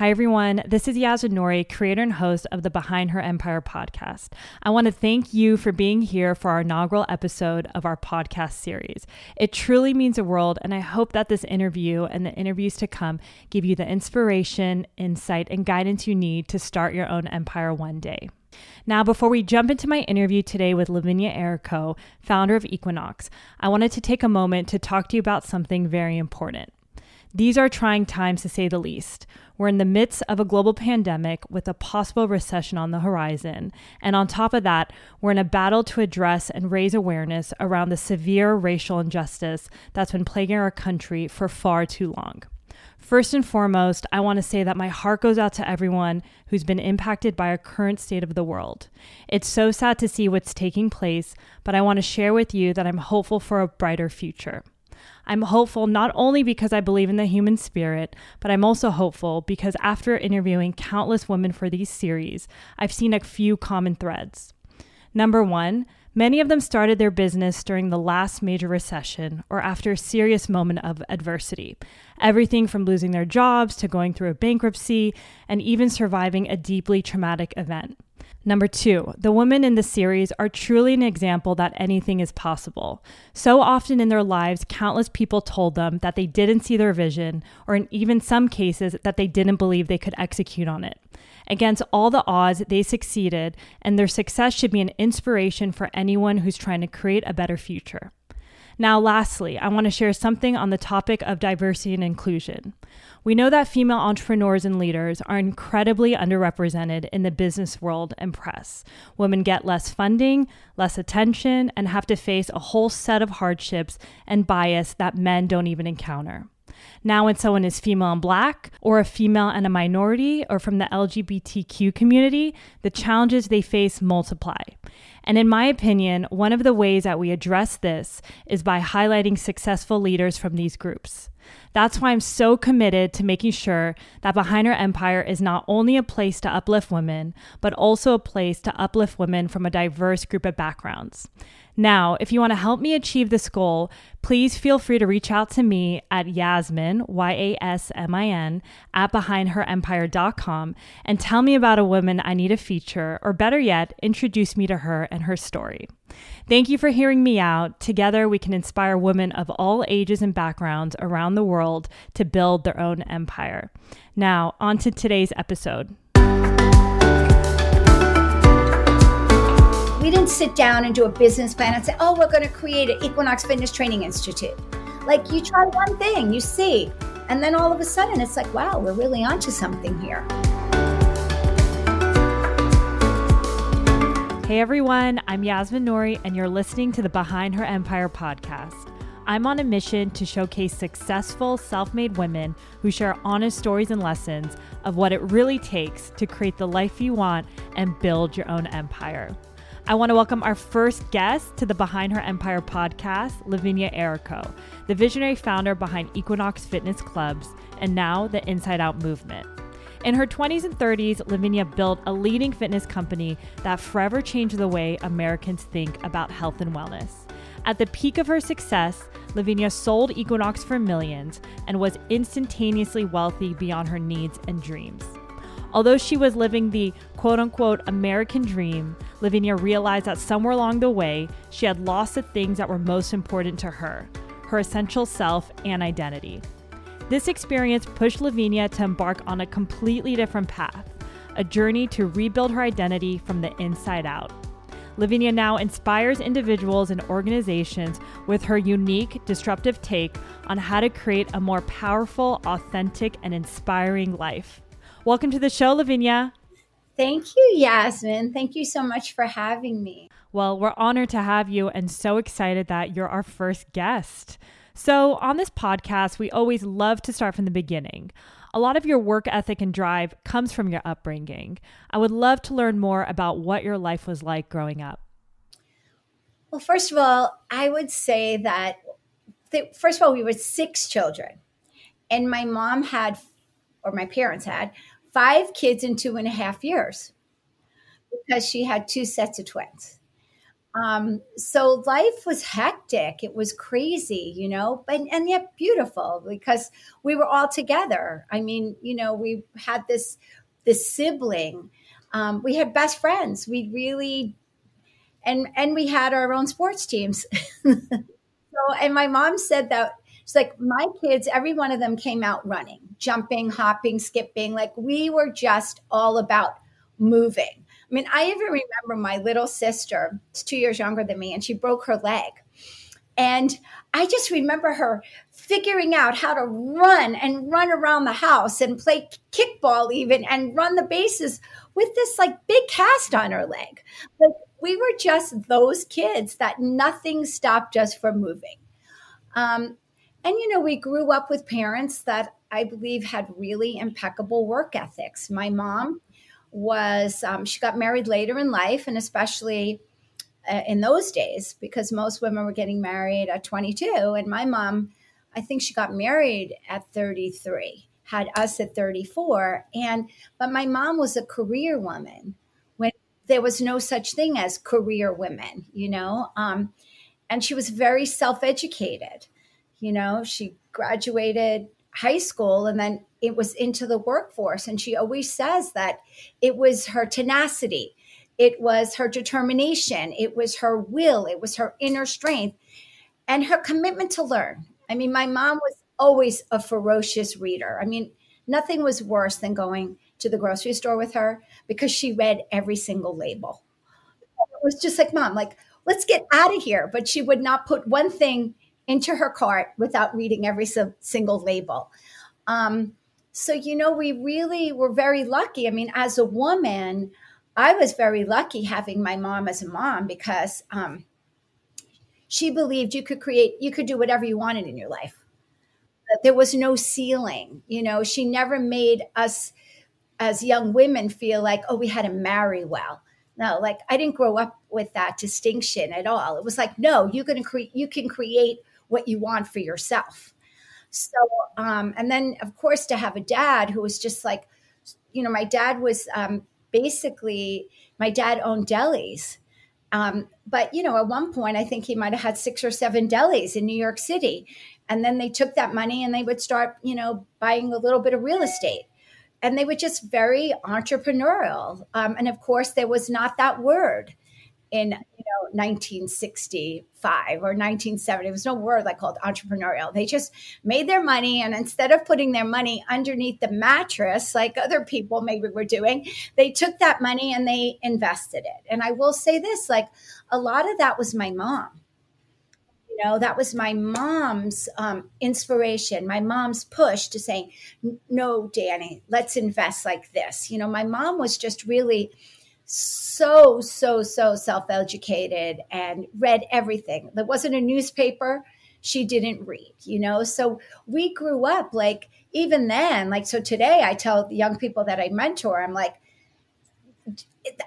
Hi, everyone. This is Yasmin Nouri, creator and host of the Behind Her Empire podcast. I want to thank you for being here for our inaugural episode of our podcast series. It truly means the world, and I hope that this interview and the interviews to come give you the inspiration, insight, and guidance you need to start your own empire one day. Now, before we jump into my interview today with Lavinia Errico, founder of Equinox, I wanted to take a moment to talk to you about something very important. These are trying times to say the least. We're in the midst of a global pandemic with a possible recession on the horizon. And on top of that, we're in a battle to address and raise awareness around the severe racial injustice that's been plaguing our country for far too long. First and foremost, I want to say that my heart goes out to everyone who's been impacted by our current state of the world. It's so sad to see what's taking place, but I want to share with you that I'm hopeful for a brighter future. I'm hopeful not only because I believe in the human spirit, but I'm also hopeful because after interviewing countless women for these series, I've seen a few common threads. Number one, many of them started their business during the last major recession or after a serious moment of adversity. Everything from losing their jobs to going through a bankruptcy and even surviving a deeply traumatic event. Number two, the women in the series are truly an example that anything is possible. So often in their lives, countless people told them that they didn't see their vision, or in even some cases, that they didn't believe they could execute on it. Against all the odds, they succeeded, and their success should be an inspiration for anyone who's trying to create a better future. Now, lastly, I want to share something on the topic of diversity and inclusion. We know that female entrepreneurs and leaders are incredibly underrepresented in the business world and press. Women get less funding, less attention, and have to face a whole set of hardships and bias that men don't even encounter. Now, when someone is female and black, or a female and a minority, or from the LGBTQ community, the challenges they face multiply. And in my opinion, one of the ways that we address this is by highlighting successful leaders from these groups. That's why I'm so committed to making sure that Behind Her Empire is not only a place to uplift women, but also a place to uplift women from a diverse group of backgrounds. Now, if you want to help me achieve this goal, please feel free to reach out to me at Yasmin, Y A S M I N, at behindherempire.com and tell me about a woman I need to feature, or better yet, introduce me to her and her story. Thank you for hearing me out. Together, we can inspire women of all ages and backgrounds around the world to build their own empire. Now, on to today's episode. We didn't sit down and do a business plan and say, oh, we're going to create an Equinox Fitness Training Institute. Like you try one thing, you see, and then all of a sudden it's like, wow, we're really onto something here. Hey everyone, I'm Yasmin Nouri, and you're listening to the Behind Her Empire podcast. I'm on a mission to showcase successful self made women who share honest stories and lessons of what it really takes to create the life you want and build your own empire. I want to welcome our first guest to the Behind Her Empire podcast, Lavinia Errico, the visionary founder behind Equinox Fitness Clubs and now the Inside Out movement. In her 20s and 30s, Lavinia built a leading fitness company that forever changed the way Americans think about health and wellness. At the peak of her success, Lavinia sold Equinox for millions and was instantaneously wealthy beyond her needs and dreams. Although she was living the quote unquote American dream, Lavinia realized that somewhere along the way, she had lost the things that were most important to her her essential self and identity. This experience pushed Lavinia to embark on a completely different path, a journey to rebuild her identity from the inside out. Lavinia now inspires individuals and organizations with her unique, disruptive take on how to create a more powerful, authentic, and inspiring life. Welcome to the show, Lavinia. Thank you, Yasmin. Thank you so much for having me. Well, we're honored to have you and so excited that you're our first guest. So, on this podcast, we always love to start from the beginning. A lot of your work ethic and drive comes from your upbringing. I would love to learn more about what your life was like growing up. Well, first of all, I would say that, first of all, we were six children, and my mom had, or my parents had, five kids in two and a half years because she had two sets of twins. Um, so life was hectic. It was crazy, you know, but and yet beautiful because we were all together. I mean, you know, we had this this sibling. Um, we had best friends. We really and and we had our own sports teams. so and my mom said that it's like my kids, every one of them came out running, jumping, hopping, skipping. Like we were just all about moving. I mean, I even remember my little sister, it's two years younger than me, and she broke her leg. And I just remember her figuring out how to run and run around the house and play kickball even and run the bases with this like big cast on her leg. Like we were just those kids that nothing stopped us from moving. Um, and you know, we grew up with parents that I believe had really impeccable work ethics. My mom was um, she got married later in life, and especially uh, in those days, because most women were getting married at 22, and my mom, I think she got married at 33, had us at 34, and but my mom was a career woman when there was no such thing as career women, you know, um, and she was very self educated. You know, she graduated high school and then it was into the workforce. And she always says that it was her tenacity, it was her determination, it was her will, it was her inner strength, and her commitment to learn. I mean, my mom was always a ferocious reader. I mean, nothing was worse than going to the grocery store with her because she read every single label. It was just like, Mom, like, let's get out of here. But she would not put one thing into her cart without reading every single label. Um, so, you know, we really were very lucky. I mean, as a woman, I was very lucky having my mom as a mom because um, she believed you could create, you could do whatever you wanted in your life. There was no ceiling. You know, she never made us as young women feel like, oh, we had to marry well. No, like I didn't grow up with that distinction at all. It was like, no, you can create, you can create what you want for yourself. So, um, and then of course to have a dad who was just like, you know, my dad was um, basically my dad owned delis. Um, but you know, at one point, I think he might have had six or seven delis in New York City, and then they took that money and they would start, you know, buying a little bit of real estate, and they were just very entrepreneurial. Um, and of course, there was not that word in you know 1965 or 1970 there was no word like called entrepreneurial. They just made their money and instead of putting their money underneath the mattress like other people maybe were doing they took that money and they invested it. And i will say this like a lot of that was my mom. You know that was my mom's um, inspiration my mom's push to say no danny let's invest like this. You know my mom was just really so, so, so self educated and read everything. There wasn't a newspaper she didn't read, you know? So we grew up like, even then, like, so today I tell the young people that I mentor, I'm like,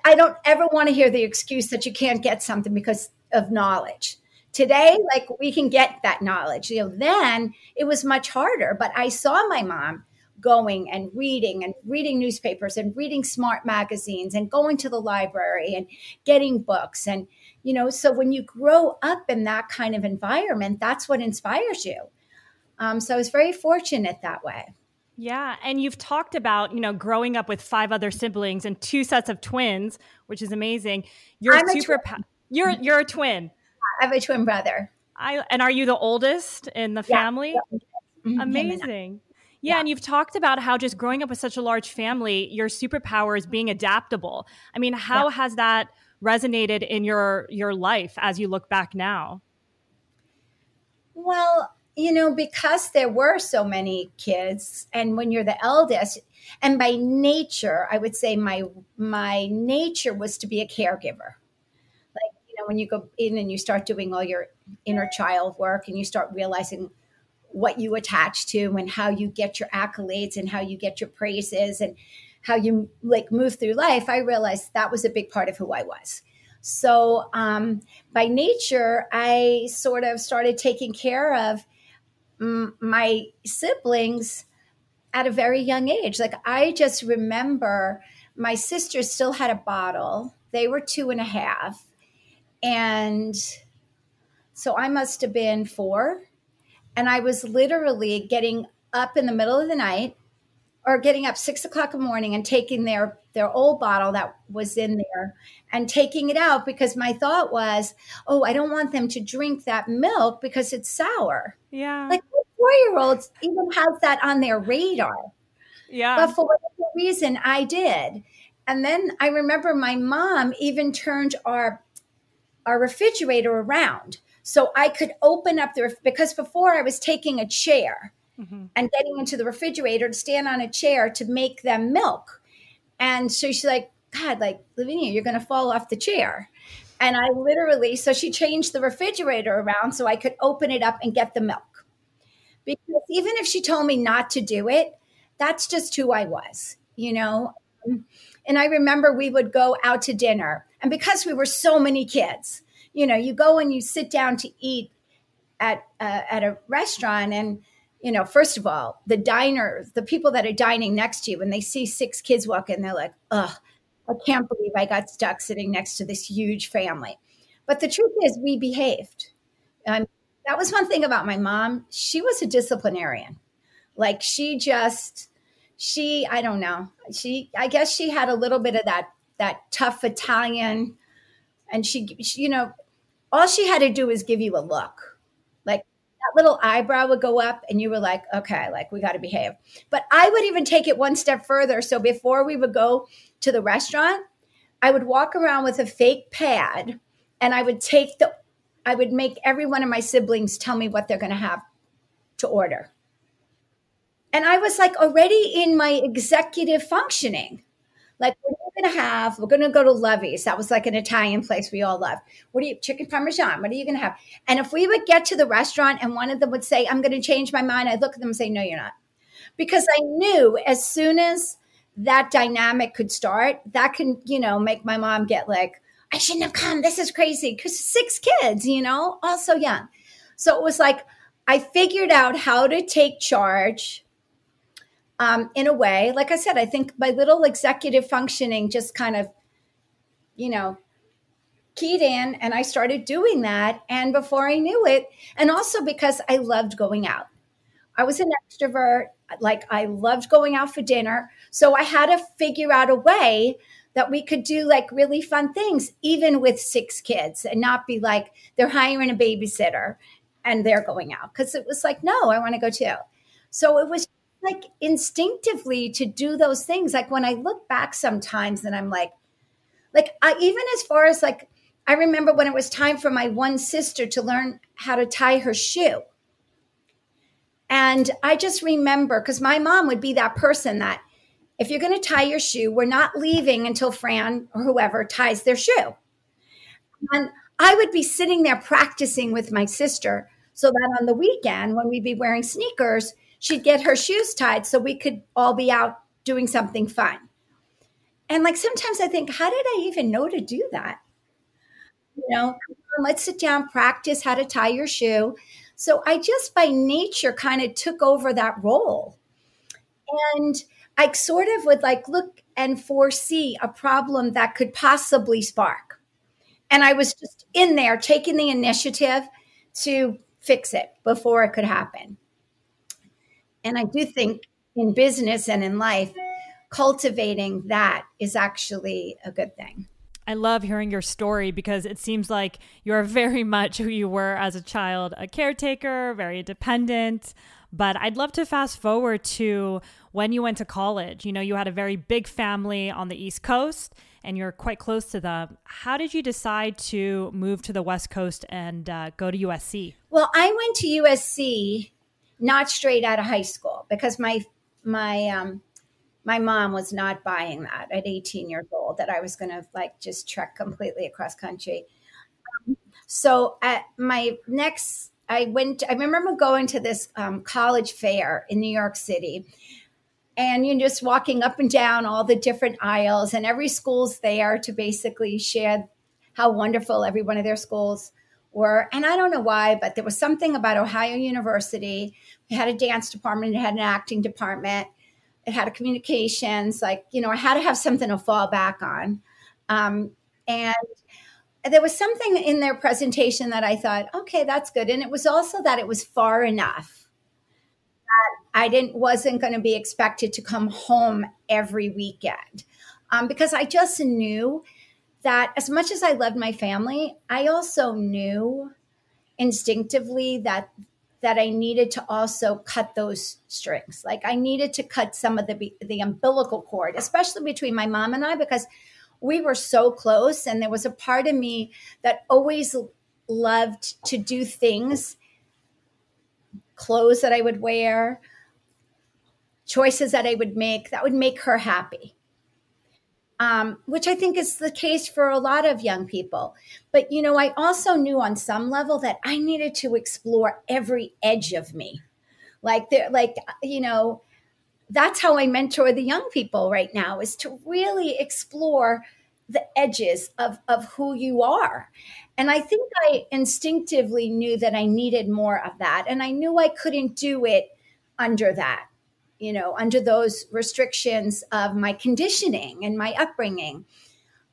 I don't ever want to hear the excuse that you can't get something because of knowledge. Today, like we can get that knowledge. You know, then it was much harder. But I saw my mom going and reading and reading newspapers and reading smart magazines and going to the library and getting books and you know so when you grow up in that kind of environment that's what inspires you um, so i was very fortunate that way yeah, and you've talked about, you know, growing up with five other siblings and two sets of twins, which is amazing. You're I'm super pa- you're you're a twin. I have a twin brother. I and are you the oldest in the family? Yeah. Mm-hmm. Amazing. Yeah, and you've talked about how just growing up with such a large family, your superpower is being adaptable. I mean, how yeah. has that resonated in your your life as you look back now? Well, you know, because there were so many kids, and when you're the eldest, and by nature, I would say my my nature was to be a caregiver. Like, you know, when you go in and you start doing all your inner child work and you start realizing what you attach to and how you get your accolades and how you get your praises and how you like move through life, I realized that was a big part of who I was. So um, by nature, I sort of started taking care of m- my siblings at a very young age. Like I just remember my sister still had a bottle. They were two and a half. And so I must have been four. And I was literally getting up in the middle of the night or getting up six o'clock in the morning and taking their their old bottle that was in there and taking it out because my thought was, oh, I don't want them to drink that milk because it's sour. Yeah. Like four year olds even have that on their radar. Yeah. But for whatever reason, I did. And then I remember my mom even turned our our refrigerator around so I could open up the because before I was taking a chair mm-hmm. and getting into the refrigerator to stand on a chair to make them milk. And so she's like, God, like Lavinia, you're going to fall off the chair. And I literally, so she changed the refrigerator around so I could open it up and get the milk. Because even if she told me not to do it, that's just who I was, you know? And I remember we would go out to dinner. And because we were so many kids, you know, you go and you sit down to eat at uh, at a restaurant and you know, first of all, the diners, the people that are dining next to you, when they see six kids walk in, they're like, "Ugh, I can't believe I got stuck sitting next to this huge family." But the truth is, we behaved. Um, that was one thing about my mom. She was a disciplinarian. Like she just she i don't know she i guess she had a little bit of that that tough italian and she, she you know all she had to do was give you a look. Like that little eyebrow would go up and you were like okay like we got to behave. But i would even take it one step further. So before we would go to the restaurant i would walk around with a fake pad and i would take the i would make every one of my siblings tell me what they're going to have to order. And I was like already in my executive functioning. Like, what are we going to have? We're going to go to Levy's. That was like an Italian place we all love. What are you, chicken parmesan? What are you going to have? And if we would get to the restaurant and one of them would say, I'm going to change my mind, I'd look at them and say, No, you're not. Because I knew as soon as that dynamic could start, that can, you know, make my mom get like, I shouldn't have come. This is crazy. Because six kids, you know, all so young. So it was like, I figured out how to take charge um, in a way. Like I said, I think my little executive functioning just kind of, you know, keyed in and I started doing that. And before I knew it, and also because I loved going out, I was an extrovert. Like I loved going out for dinner. So I had to figure out a way that we could do like really fun things, even with six kids, and not be like they're hiring a babysitter and they're going out. Cause it was like, no, I want to go too. So it was like instinctively to do those things. Like when I look back sometimes and I'm like, like I even as far as like I remember when it was time for my one sister to learn how to tie her shoe. And I just remember because my mom would be that person that if you're going to tie your shoe, we're not leaving until Fran or whoever ties their shoe. And I would be sitting there practicing with my sister so that on the weekend when we'd be wearing sneakers, she'd get her shoes tied so we could all be out doing something fun. And like sometimes I think, how did I even know to do that? You know, let's sit down, practice how to tie your shoe. So I just by nature kind of took over that role. And I sort of would like look and foresee a problem that could possibly spark. And I was just in there taking the initiative to fix it before it could happen. And I do think in business and in life, cultivating that is actually a good thing. I love hearing your story because it seems like you're very much who you were as a child a caretaker, very dependent. But I'd love to fast forward to when you went to college. You know, you had a very big family on the East Coast and you're quite close to them. How did you decide to move to the West Coast and uh, go to USC? Well, I went to USC not straight out of high school because my my um my mom was not buying that at 18 years old that I was going to like just trek completely across country. Um, so at my next, I went. I remember going to this um, college fair in New York City, and you're just walking up and down all the different aisles, and every school's there to basically share how wonderful every one of their schools were. And I don't know why, but there was something about Ohio University. It had a dance department, it had an acting department, it had a communications. Like, you know, I had to have something to fall back on. Um, and there was something in their presentation that I thought, okay, that's good. And it was also that it was far enough that I didn't wasn't going to be expected to come home every weekend. Um, because I just knew that as much as I loved my family, I also knew instinctively that that I needed to also cut those strings. Like I needed to cut some of the the umbilical cord, especially between my mom and I, because we were so close, and there was a part of me that always loved to do things, clothes that I would wear, choices that I would make that would make her happy um, which I think is the case for a lot of young people. But, you know, I also knew on some level that I needed to explore every edge of me. Like, there, like, you know, that's how I mentor the young people right now is to really explore the edges of, of who you are. And I think I instinctively knew that I needed more of that. And I knew I couldn't do it under that you know, under those restrictions of my conditioning and my upbringing.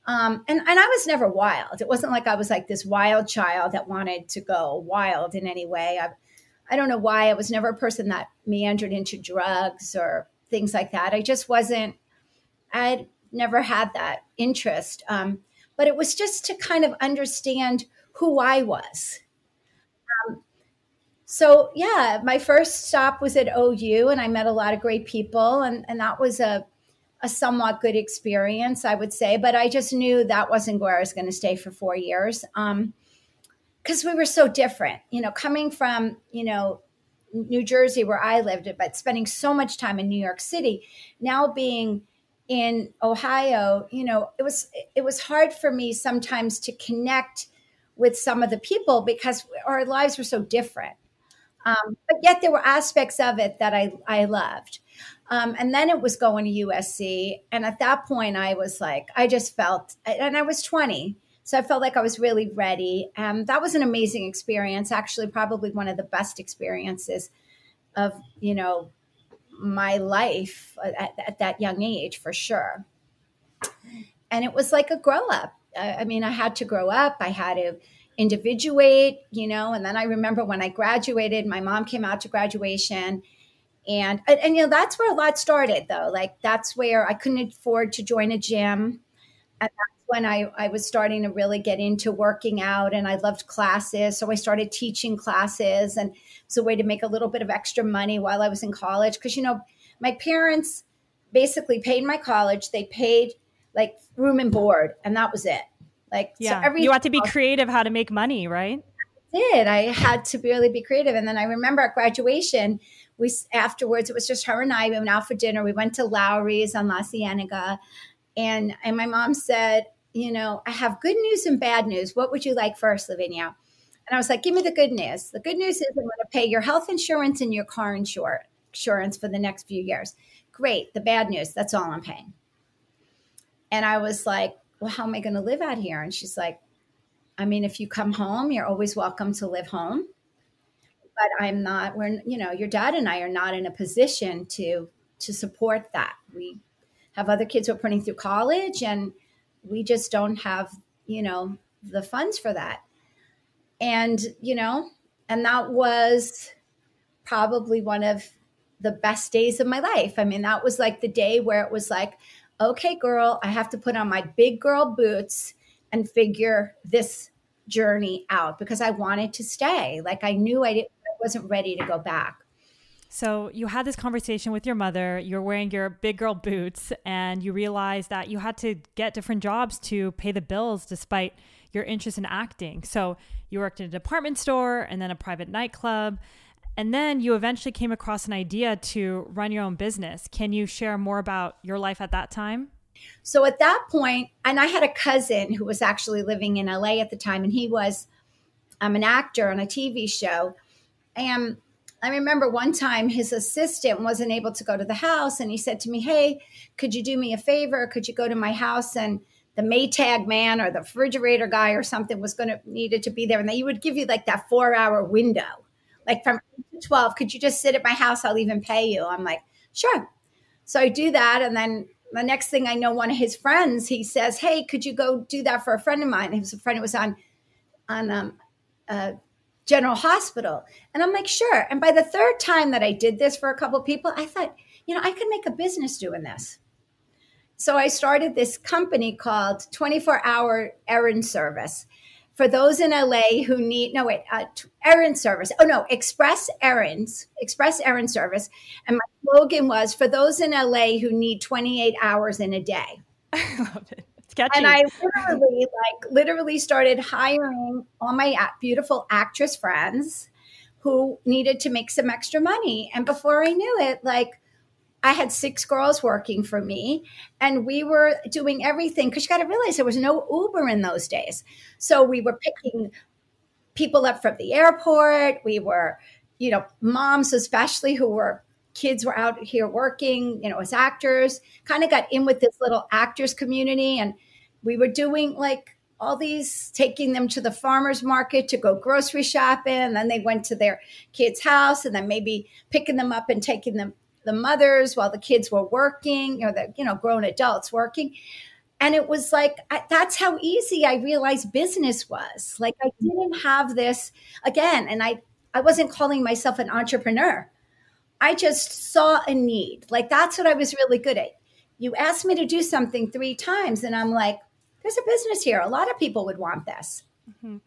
Um, and, and I was never wild. It wasn't like I was like this wild child that wanted to go wild in any way. I, I don't know why. I was never a person that meandered into drugs or things like that. I just wasn't, I'd never had that interest. Um, but it was just to kind of understand who I was so yeah, my first stop was at OU, and I met a lot of great people, and and that was a a somewhat good experience, I would say. But I just knew that wasn't where I was going to stay for four years, because um, we were so different. You know, coming from you know New Jersey where I lived, but spending so much time in New York City, now being in Ohio, you know, it was it was hard for me sometimes to connect with some of the people because our lives were so different. Um, but yet there were aspects of it that I, I loved. Um, and then it was going to USC. And at that point, I was like, I just felt, and I was 20. So I felt like I was really ready. And that was an amazing experience, actually, probably one of the best experiences of, you know, my life at, at that young age for sure. And it was like a grow up. I, I mean, I had to grow up. I had to, individuate, you know. And then I remember when I graduated, my mom came out to graduation. And, and, and you know, that's where a lot started though. Like that's where I couldn't afford to join a gym. And that's when I, I was starting to really get into working out and I loved classes. So I started teaching classes and it's a way to make a little bit of extra money while I was in college. Cause you know, my parents basically paid my college. They paid like room and board and that was it. Like, yeah, so you had to be creative how to make money, right? I did. I had to really be creative. And then I remember at graduation, we afterwards, it was just her and I. We went out for dinner. We went to Lawry's on La Cienega. And, and my mom said, You know, I have good news and bad news. What would you like first, Lavinia? And I was like, Give me the good news. The good news is I'm going to pay your health insurance and your car insurance for the next few years. Great. The bad news, that's all I'm paying. And I was like, well, how am I going to live out here? And she's like, I mean, if you come home, you're always welcome to live home. But I'm not, we're, you know, your dad and I are not in a position to, to support that. We have other kids who are putting through college and we just don't have, you know, the funds for that. And, you know, and that was probably one of the best days of my life. I mean, that was like the day where it was like, okay, girl, I have to put on my big girl boots and figure this journey out because I wanted to stay. Like I knew I, I wasn't ready to go back. So you had this conversation with your mother. You're wearing your big girl boots, and you realized that you had to get different jobs to pay the bills, despite your interest in acting. So you worked in a department store and then a private nightclub. And then you eventually came across an idea to run your own business. Can you share more about your life at that time? So at that point, and I had a cousin who was actually living in LA at the time, and he was um, an actor on a TV show. And I remember one time his assistant wasn't able to go to the house, and he said to me, Hey, could you do me a favor? Could you go to my house and the Maytag man or the refrigerator guy or something was going to needed to be there, and they would give you like that four hour window like from 12, could you just sit at my house? I'll even pay you. I'm like, sure. So I do that. And then the next thing I know, one of his friends, he says, Hey, could you go do that for a friend of mine? He was a friend who was on, on, um, uh, General Hospital. And I'm like, sure. And by the third time that I did this for a couple people, I thought, you know, I could make a business doing this. So I started this company called 24 Hour Errand Service for those in LA who need no wait uh, errand service. Oh no, Express Errands, Express Errand Service, and my slogan was for those in LA who need 28 hours in a day. I love it. It's catchy. And I literally like literally started hiring all my beautiful actress friends who needed to make some extra money, and before I knew it, like I had six girls working for me, and we were doing everything because you got to realize there was no Uber in those days. So we were picking people up from the airport. We were, you know, moms, especially who were kids were out here working, you know, as actors, kind of got in with this little actors community. And we were doing like all these, taking them to the farmer's market to go grocery shopping. And then they went to their kid's house and then maybe picking them up and taking them the mothers while the kids were working or the you know grown adults working. And it was like I, that's how easy i realized business was. Like i didn't have this again and i i wasn't calling myself an entrepreneur. I just saw a need. Like that's what i was really good at. You asked me to do something three times and i'm like there's a business here. A lot of people would want this. Mm-hmm.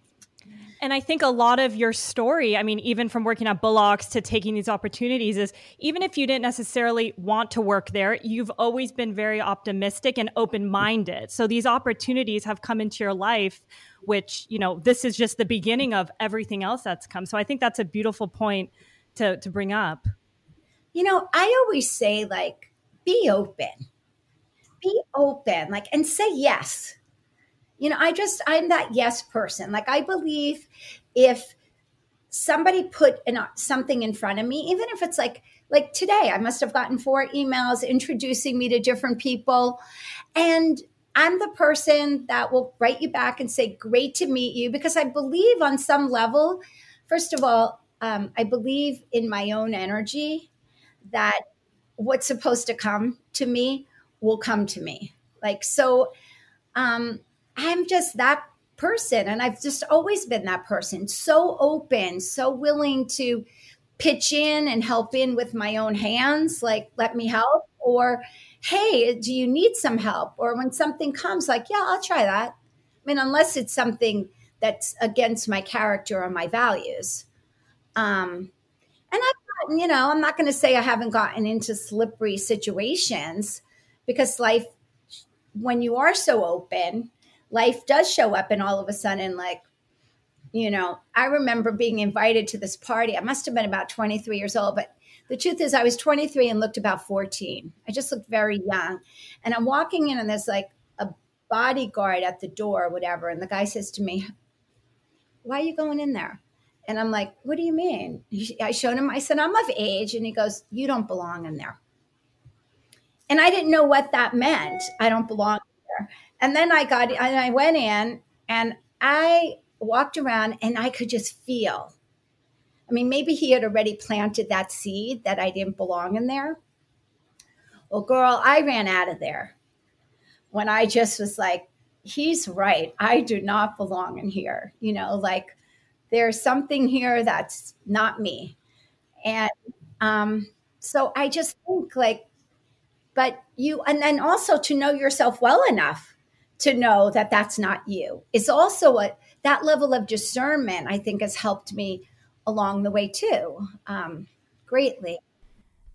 And I think a lot of your story, I mean, even from working at Bullock's to taking these opportunities, is even if you didn't necessarily want to work there, you've always been very optimistic and open minded. So these opportunities have come into your life, which, you know, this is just the beginning of everything else that's come. So I think that's a beautiful point to, to bring up. You know, I always say, like, be open, be open, like, and say yes you know, I just, I'm that yes person. Like, I believe if somebody put an, something in front of me, even if it's like, like today, I must have gotten four emails introducing me to different people. And I'm the person that will write you back and say, Great to meet you, because I believe on some level, first of all, um, I believe in my own energy that what's supposed to come to me will come to me. Like, so, um, I'm just that person. And I've just always been that person, so open, so willing to pitch in and help in with my own hands, like, let me help. Or, hey, do you need some help? Or when something comes, like, yeah, I'll try that. I mean, unless it's something that's against my character or my values. Um, and I've gotten, you know, I'm not going to say I haven't gotten into slippery situations because life, when you are so open, life does show up and all of a sudden like you know i remember being invited to this party. I must have been about 23 years old but the truth is i was 23 and looked about 14 i just looked very young. And i'm walking in and there's like a bodyguard at the door or whatever and the guy says to me why are you going in there? And i'm like what do you mean? I showed him i said i'm of age. And he goes you don't belong in there. And i didn't know what that meant. I don't belong there and then I got, and I went in and I walked around and I could just feel. I mean, maybe he had already planted that seed that I didn't belong in there. Well, girl, I ran out of there when I just was like, he's right. I do not belong in here. You know, like there's something here that's not me. And um, so I just think like, but you, and then also to know yourself well enough to know that that's not you. It's also a that level of discernment I think has helped me along the way too, um, greatly.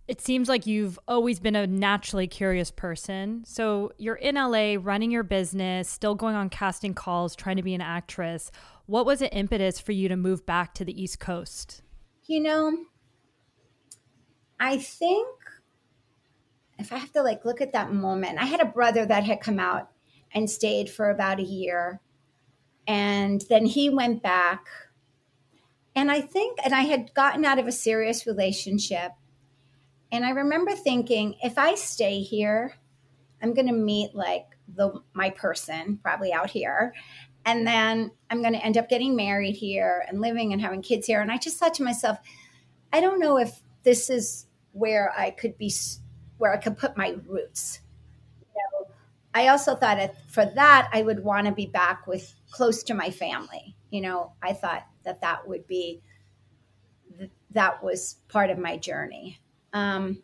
It seems like you've always been a naturally curious person. So you're in LA running your business, still going on casting calls, trying to be an actress. What was the impetus for you to move back to the East Coast? You know, I think if I have to like look at that moment, I had a brother that had come out and stayed for about a year. And then he went back. And I think, and I had gotten out of a serious relationship. And I remember thinking, if I stay here, I'm going to meet like the my person probably out here. And then I'm going to end up getting married here and living and having kids here. And I just thought to myself, I don't know if this is where I could be, where I could put my roots I also thought for that I would want to be back with close to my family. You know, I thought that that would be that was part of my journey. Um,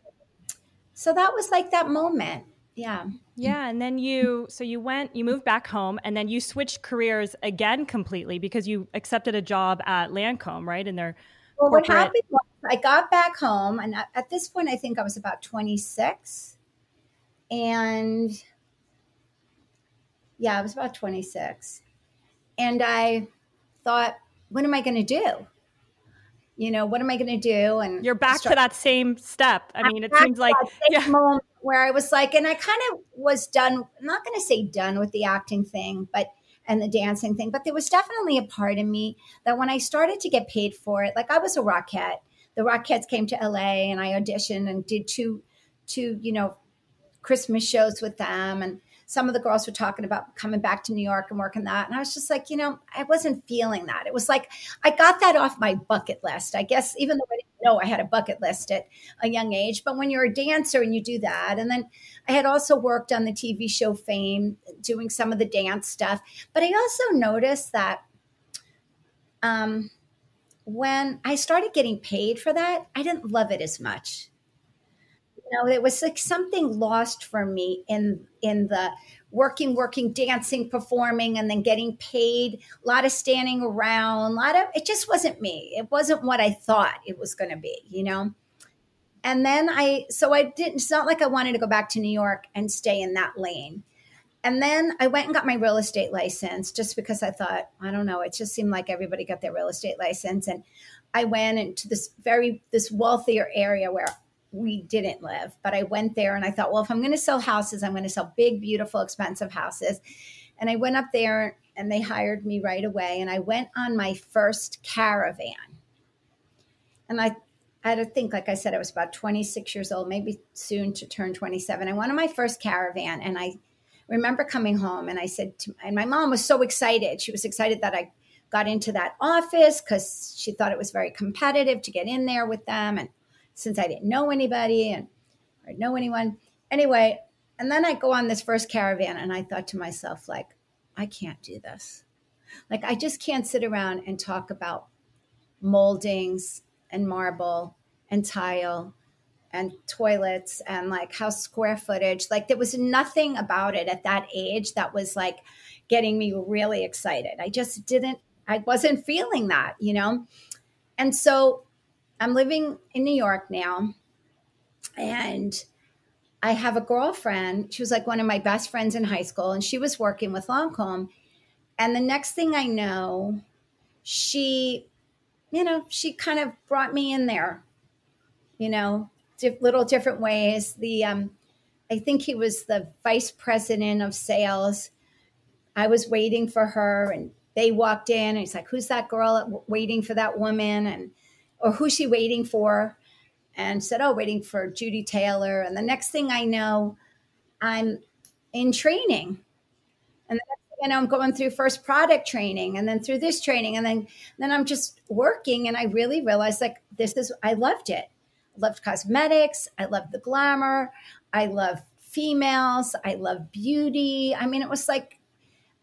so that was like that moment. Yeah. Yeah. And then you, so you went, you moved back home and then you switched careers again completely because you accepted a job at Lancome, right? In their well, corporate. What happened was I got back home and at this point, I think I was about 26. And yeah, I was about 26. And I thought, what am I going to do? you know, what am I going to do? And you're back start- to that same step. I mean, it seems like yeah. moment where I was like, and I kind of was done. I'm not going to say done with the acting thing, but and the dancing thing, but there was definitely a part of me that when I started to get paid for it, like I was a Rockette. The Rockettes came to LA, and I auditioned and did two, two, you know, Christmas shows with them, and some of the girls were talking about coming back to New York and working that. And I was just like, you know, I wasn't feeling that. It was like I got that off my bucket list. I guess even though I didn't know I had a bucket list at a young age, but when you're a dancer and you do that, and then I had also worked on the TV show Fame, doing some of the dance stuff. But I also noticed that um, when I started getting paid for that, I didn't love it as much know, it was like something lost for me in in the working, working, dancing, performing, and then getting paid. A lot of standing around. A lot of it just wasn't me. It wasn't what I thought it was going to be. You know. And then I, so I didn't. It's not like I wanted to go back to New York and stay in that lane. And then I went and got my real estate license just because I thought, I don't know, it just seemed like everybody got their real estate license. And I went into this very this wealthier area where we didn't live, but I went there and I thought, well, if I'm going to sell houses, I'm going to sell big, beautiful, expensive houses. And I went up there and they hired me right away. And I went on my first caravan. And I, I had to think, like I said, I was about 26 years old, maybe soon to turn 27. I went on my first caravan and I remember coming home and I said, to, and my mom was so excited. She was excited that I got into that office because she thought it was very competitive to get in there with them. And since I didn't know anybody and or know anyone. Anyway, and then I go on this first caravan and I thought to myself, like, I can't do this. Like, I just can't sit around and talk about moldings and marble and tile and toilets and like house square footage. Like, there was nothing about it at that age that was like getting me really excited. I just didn't, I wasn't feeling that, you know? And so I'm living in New York now, and I have a girlfriend. She was like one of my best friends in high school, and she was working with Lancome. And the next thing I know, she, you know, she kind of brought me in there, you know, little different ways. The, um, I think he was the vice president of sales. I was waiting for her, and they walked in, and he's like, "Who's that girl waiting for that woman?" And or who's she waiting for? And said, oh, waiting for Judy Taylor. And the next thing I know, I'm in training. And the next thing I know, I'm going through first product training and then through this training. And then, then I'm just working. And I really realized like, this is, I loved it. I loved cosmetics. I loved the glamour. I love females. I love beauty. I mean, it was like,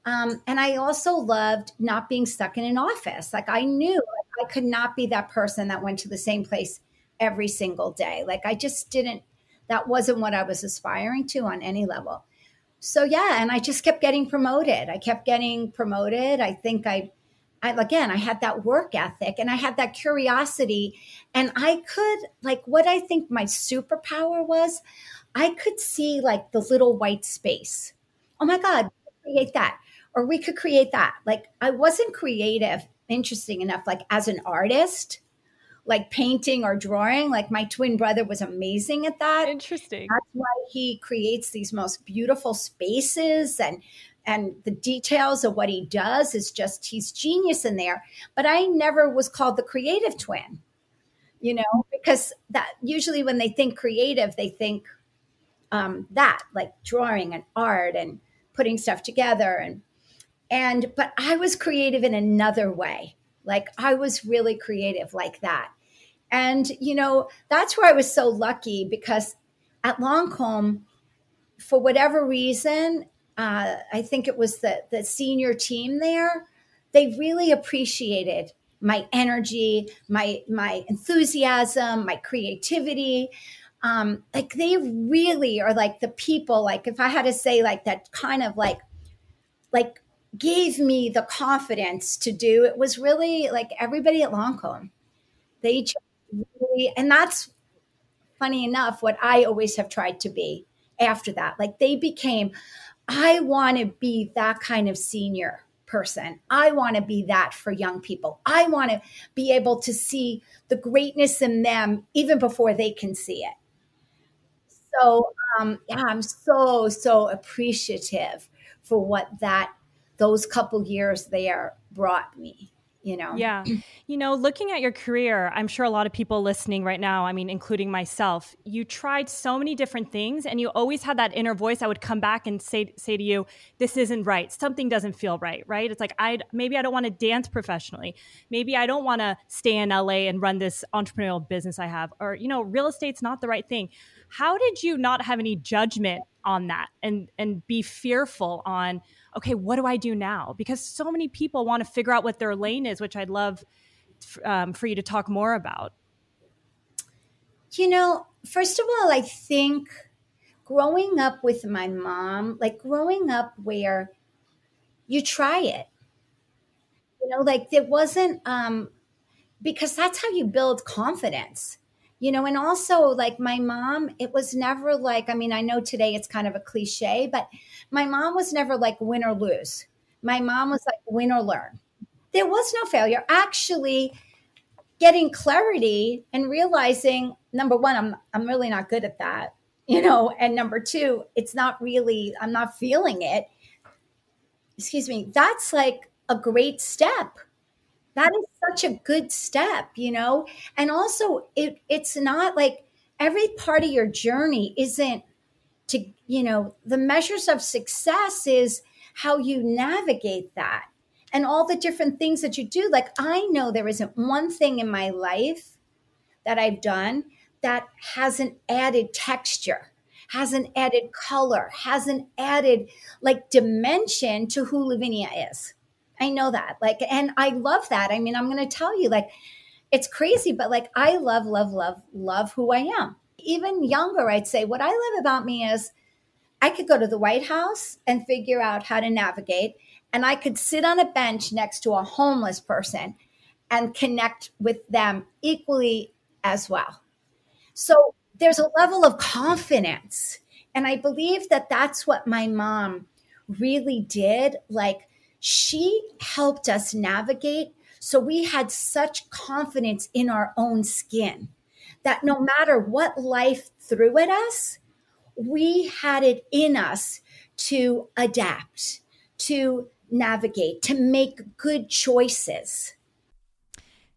um, and I also loved not being stuck in an office. Like I knew I could not be that person that went to the same place every single day. Like I just didn't, that wasn't what I was aspiring to on any level. So yeah, and I just kept getting promoted. I kept getting promoted. I think I, I again, I had that work ethic and I had that curiosity, and I could like what I think my superpower was. I could see like the little white space. Oh my God, create that, or we could create that. Like I wasn't creative interesting enough, like as an artist, like painting or drawing. Like my twin brother was amazing at that. Interesting. That's why he creates these most beautiful spaces and and the details of what he does is just he's genius in there. But I never was called the creative twin, you know, because that usually when they think creative, they think um, that like drawing and art and putting stuff together and and, but I was creative in another way. Like I was really creative like that. And, you know, that's where I was so lucky because at Lancome, for whatever reason, uh, I think it was the the senior team there. They really appreciated my energy, my my enthusiasm, my creativity. Um, like they really are like the people. Like if I had to say, like that kind of like like gave me the confidence to do. It was really like everybody at Lancome. They really, and that's funny enough what I always have tried to be after that. Like they became, I want to be that kind of senior person. I want to be that for young people. I want to be able to see the greatness in them even before they can see it. So, um, yeah, I'm so, so appreciative for what that, those couple years there brought me you know? Yeah. You know looking at your career i'm sure a lot of people listening right now i mean including myself you tried so many different things and you always had that inner voice that would come back and say say to you this isn't right. Something doesn't feel right right? It's like i maybe i don't want to dance professionally. Maybe i don't want to stay in la and run this entrepreneurial business i have or you know real estate's not the right thing. How did you not have any judgment on that and and be fearful on okay, what do I do now? Because so many people want to figure out what their lane is, which I'd love um, for you to talk more about. You know, first of all, I think growing up with my mom, like growing up where you try it, you know, like it wasn't, um, because that's how you build confidence you know and also like my mom it was never like i mean i know today it's kind of a cliche but my mom was never like win or lose. My mom was like win or learn. There was no failure. Actually getting clarity and realizing number one i'm i'm really not good at that you know and number two it's not really i'm not feeling it. Excuse me that's like a great step that is such a good step you know? And also it it's not like every part of your journey isn't to you know the measures of success is how you navigate that and all the different things that you do. Like i know there isn't one thing in my life that i've done that hasn't added texture hasn't added color hasn't added like dimension to who lavinia is I know that. Like, and I love that. I mean, I'm going to tell you, like, it's crazy, but like, I love, love, love, love who I am. Even younger, I'd say what I love about me is I could go to the White House and figure out how to navigate, and I could sit on a bench next to a homeless person and connect with them equally as well. So there's a level of confidence. And I believe that that's what my mom really did. Like, she helped us navigate. So we had such confidence in our own skin that no matter what life threw at us, we had it in us to adapt, to navigate, to make good choices.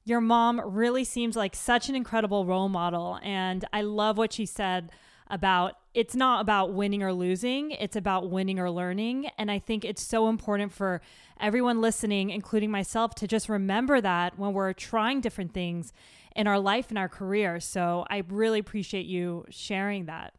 Your mom really seems like such an incredible role model. And I love what she said about it's not about winning or losing, it's about winning or learning. And I think it's so important for everyone listening, including myself, to just remember that when we're trying different things in our life and our career. So I really appreciate you sharing that.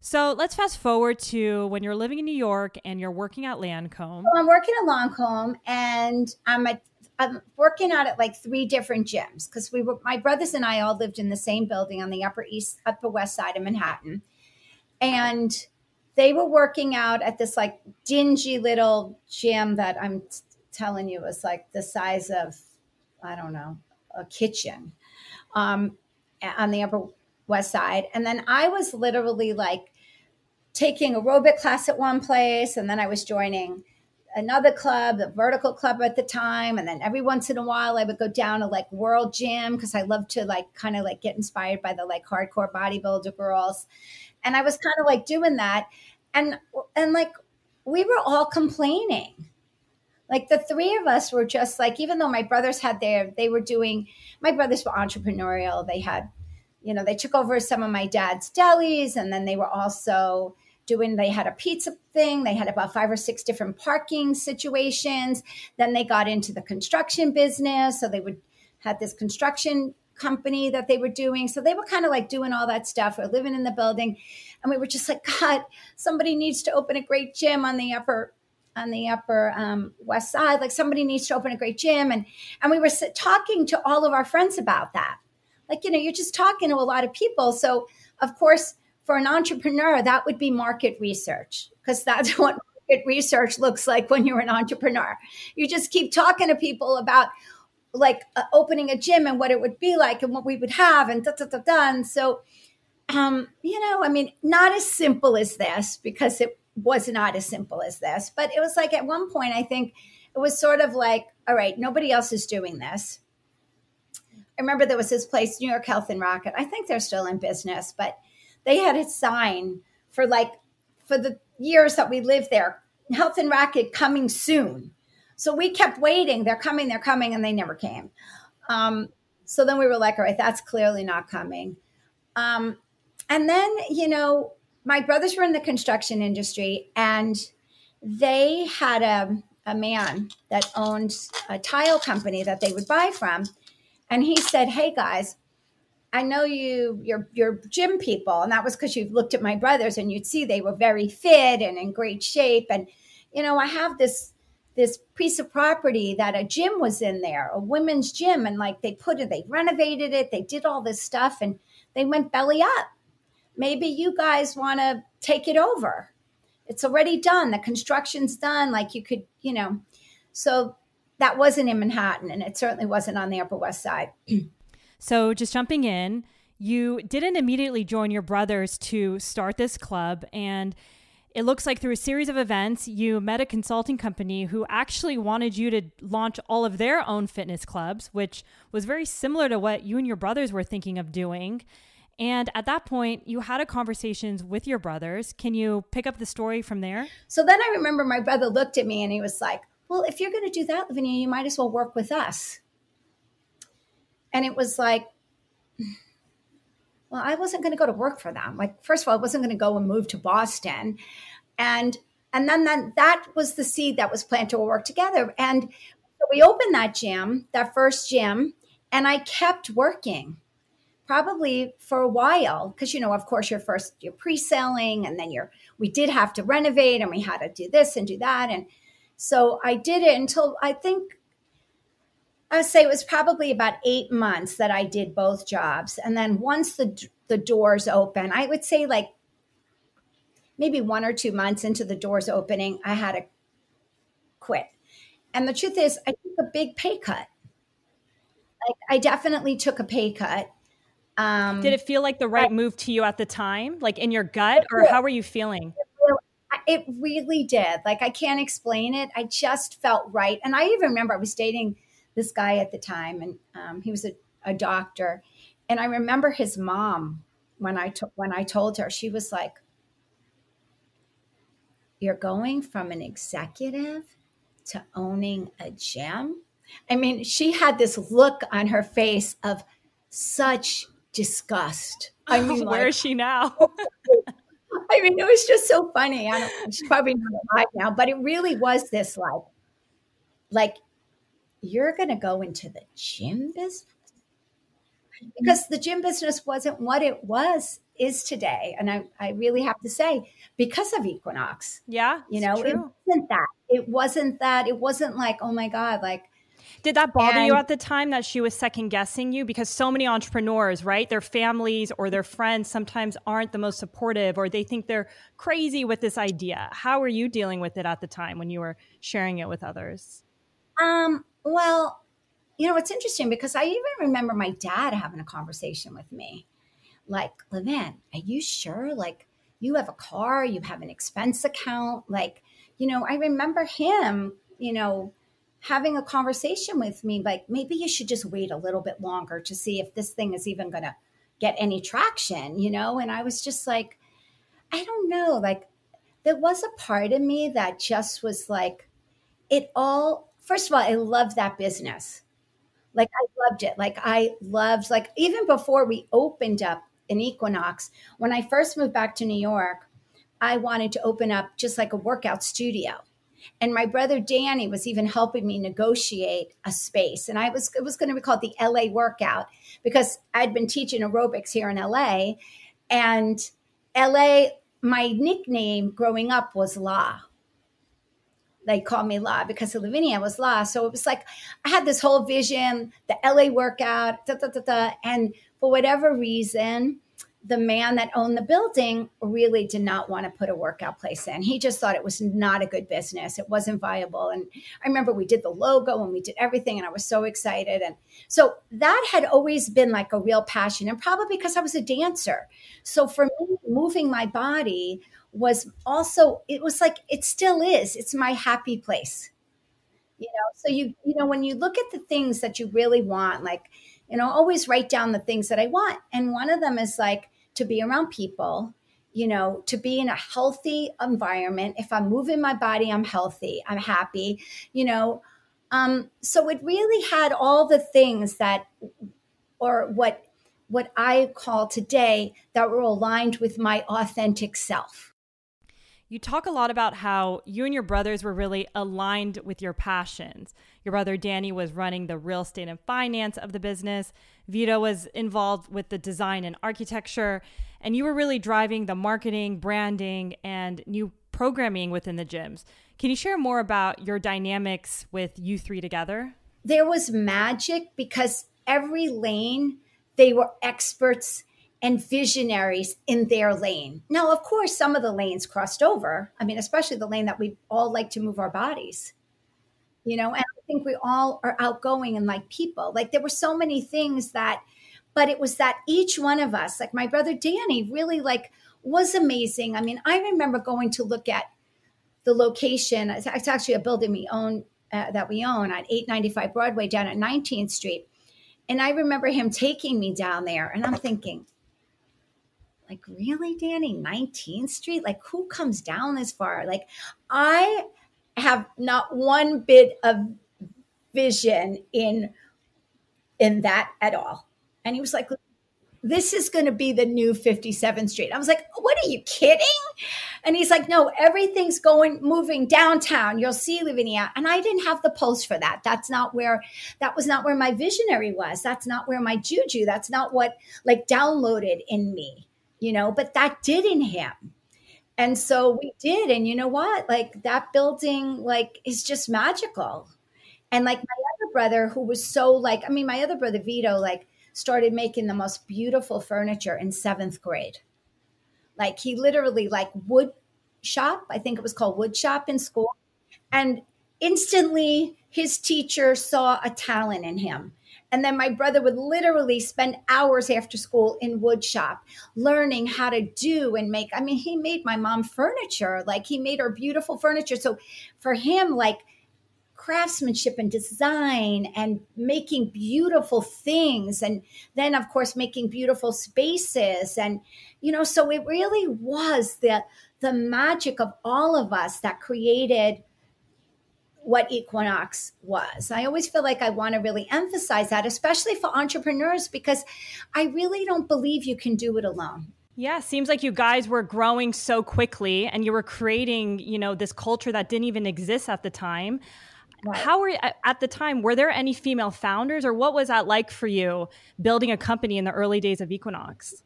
So let's fast forward to when you're living in New York and you're working at Lancome. So I'm working at Lancome and I'm at I'm working out at like three different gyms because we were my brothers and I all lived in the same building on the upper east upper west side of Manhattan and they were working out at this like dingy little gym that I'm t- telling you was like the size of I don't know a kitchen um, on the Upper West Side, and then I was literally like taking aerobic class at one place, and then I was joining another club, the vertical club at the time. And then every once in a while I would go down to like world gym because I love to like kind of like get inspired by the like hardcore bodybuilder girls and I was kind of like doing that, and and like we were all complaining. Like the three of us were just like, even though my brothers had their, they were doing, my brothers were entrepreneurial. They had, you know, they took over some of my dad's delis, and then they were also doing they had a pizza thing they had about five or six different parking situations then they got into the construction business so they would had this construction company that they were doing. So they were kind of like doing all that stuff. We're living in the building. And we were just like, God, somebody needs to open a great gym on the upper on the upper um, west side like somebody needs to open a great gym and and we were talking to all of our friends about that like you know you're just talking to a lot of people so of course for an entrepreneur that would be market research because that's what market research looks like when you're an entrepreneur you just keep talking to people about like uh, opening a gym and what it would be like and what we would have and da da da da. And so, um, you know, I mean, not as simple as this because it was not as simple as this, but it was like at one point, I think it was sort of like, all right, nobody else is doing this. I remember there was this place, New York Health and Racquet. I think they're still in business, but they had a sign for like for the years that we lived there, Health and Racquet coming soon. So we kept waiting. They're coming, they're coming, and they never came. Um, so then we were like, all right, that's clearly not coming. Um, and then, you know, my brothers were in the construction industry and they had a, a man that owned a tile company that they would buy from. And he said, Hey guys, I know you you're you're gym people, and that was because you looked at my brothers and you'd see they were very fit and in great shape. And you know, I have this this piece of property that a gym was in there, a women's gym, and like they put it, they renovated it, they did all this stuff, and they went belly up. Maybe you guys want to take it over. It's already done. The construction's done. Like you could, you know. So that wasn't in Manhattan, and it certainly wasn't on the Upper West Side. so just jumping in, you didn't immediately join your brothers to start this club, and it looks like through a series of events, you met a consulting company who actually wanted you to launch all of their own fitness clubs, which was very similar to what you and your brothers were thinking of doing. And at that point, you had a conversations with your brothers. Can you pick up the story from there? So then I remember my brother looked at me and he was like, Well, if you're going to do that, Lavinia, you might as well work with us. And it was like, well, I wasn't going to go to work for them. Like, first of all, I wasn't going to go and move to Boston. And and then, then that was the seed that was planted to work together. And so we opened that gym, that first gym, and I kept working probably for a while because you know of course you're first you're pre-selling and then you're we did have to renovate and we had to do this and do that and so i did it until i think I would say it was probably about eight months that I did both jobs. And then once the, the doors open, I would say like maybe one or two months into the doors opening, I had to quit. And the truth is, I took a big pay cut. Like I definitely took a pay cut. Um, Did it feel like the right move to you at the time, like in your gut, or how were you feeling? It really did. Like I can't explain it. I just felt right. And I even remember I was dating this guy at the time, and um, he was a, a doctor. And I remember his mom when I to- when I told her, she was like, "You're going from an executive to owning a gym." I mean, she had this look on her face of such disgust. I mean, where like, is she now? I mean, it was just so funny. I don't, she's probably not alive now, but it really was this like, like you're going to go into the gym business? Because the gym business wasn't what it was is today. And I, I really have to say because of equinox yeah you know it wasn't that. It wasn't that. It wasn't like oh my god like did that bother and, you at the time that she was second guessing you? Because so many entrepreneurs right their families or their friends sometimes aren't the most supportive or they think they're crazy with this idea. How were you dealing with it at the time when you were sharing it with others? Um well, you know, it's interesting because I even remember my dad having a conversation with me like, Levin, are you sure? Like, you have a car, you have an expense account. Like, you know, I remember him, you know, having a conversation with me like, maybe you should just wait a little bit longer to see if this thing is even going to get any traction, you know? And I was just like, I don't know. Like, there was a part of me that just was like, it all first of all, I loved that business. Like I loved it. Like I loved, like even before we opened up an Equinox, when I first moved back to New York, I wanted to open up just like a workout studio. And my brother Danny was even helping me negotiate a space. And I was it was going to be called the LA workout because I'd been teaching aerobics here in LA. And LA, my nickname growing up was La. They called me La because Lavinia was La. So it was like I had this whole vision, the LA workout, da, da, da, and for whatever reason, the man that owned the building really did not want to put a workout place in. He just thought it was not a good business. It wasn't viable. And I remember we did the logo and we did everything, and I was so excited. And so that had always been like a real passion, and probably because I was a dancer. So for me, moving my body was also, it was like, it still is. It's my happy place. You know, so you, you know, when you look at the things that you really want, like, you know, always write down the things that I want. And one of them is like to be around people, you know, to be in a healthy environment. If I'm moving my body, I'm healthy, I'm happy, you know. Um, so it really had all the things that, or what, what I call today that were aligned with my authentic self. You talk a lot about how you and your brothers were really aligned with your passions. Your brother Danny was running the real estate and finance of the business. Vito was involved with the design and architecture. And you were really driving the marketing, branding, and new programming within the gyms. Can you share more about your dynamics with you three together? There was magic because every lane, they were experts and visionaries in their lane. Now, of course, some of the lanes crossed over. I mean, especially the lane that we all like to move our bodies. You know, and I think we all are outgoing and like people. Like there were so many things that, but it was that each one of us, like my brother Danny, really like was amazing. I mean, I remember going to look at the location. It's actually a building we own uh, that we own at 895 Broadway down at 19th Street. And I remember him taking me down there, and I'm thinking, like really danny? 19th street? Like who comes down this far? Like i have not one bit of vision in in that at all. And he was like this is going to be the new 57th street. I was like what are you kidding? And he's like no everything's going moving downtown. You'll see lavinia. And i didn't have the pulse for that. That's not where that was not where my visionary was. That's not where my juju that's not what like downloaded in me you know, but that did in him. And so we did. And you know what? Like that building, like, is just magical. And like my other brother, who was so like, I mean, my other brother, Vito, like, started making the most beautiful furniture in seventh grade. Like he literally like wood shop, I think it was called wood shop in school. And instantly his teacher saw a talent in him and then my brother would literally spend hours after school in woodshop learning how to do and make. I mean, he made my mom furniture, like he made her beautiful furniture. So for him, like craftsmanship and design and making beautiful things and then of course making beautiful spaces and you know so it really was the the magic of all of us that created what Equinox was. I always feel like I want to really emphasize that, especially for entrepreneurs, because I really don't believe you can do it alone. Yeah, seems like you guys were growing so quickly and you were creating, you know, this culture that didn't even exist at the time. Right. How were at the time? Were there any female founders, or what was that like for you building a company in the early days of Equinox?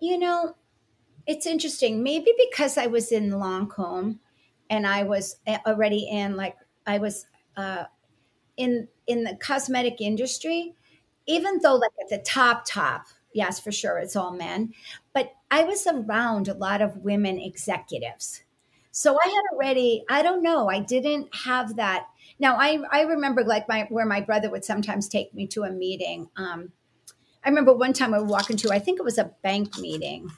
You know, it's interesting. Maybe because I was in Lancome, and I was already in like I was uh, in in the cosmetic industry, even though like at the top top, yes, for sure, it's all men, but I was around a lot of women executives. So I had already, I don't know, I didn't have that. Now I I remember like my where my brother would sometimes take me to a meeting. Um, I remember one time I was walking to, I think it was a bank meeting,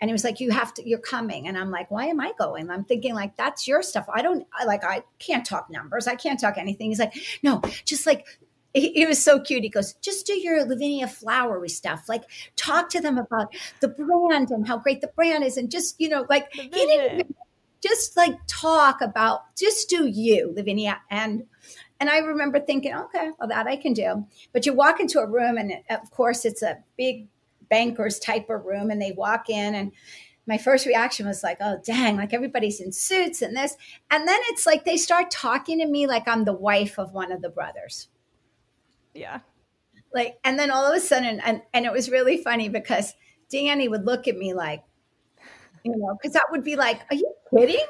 and he was like, "You have to. You're coming." And I'm like, "Why am I going?" I'm thinking like, "That's your stuff. I don't I, like. I can't talk numbers. I can't talk anything." He's like, "No, just like." He, was so cute. He goes, "Just do your Lavinia flowery stuff. Like, talk to them about the brand and how great the brand is, and just you know, like he didn't just like talk about just do you, Lavinia." And and I remember thinking, okay, well, that I can do. But you walk into a room, and of course, it's a big bankers type of room and they walk in and my first reaction was like, oh, dang, like everybody's in suits and this. And then it's like they start talking to me like I'm the wife of one of the brothers. Yeah. Like, and then all of a sudden, and, and it was really funny because Danny would look at me like, you know, because that would be like, are you kidding?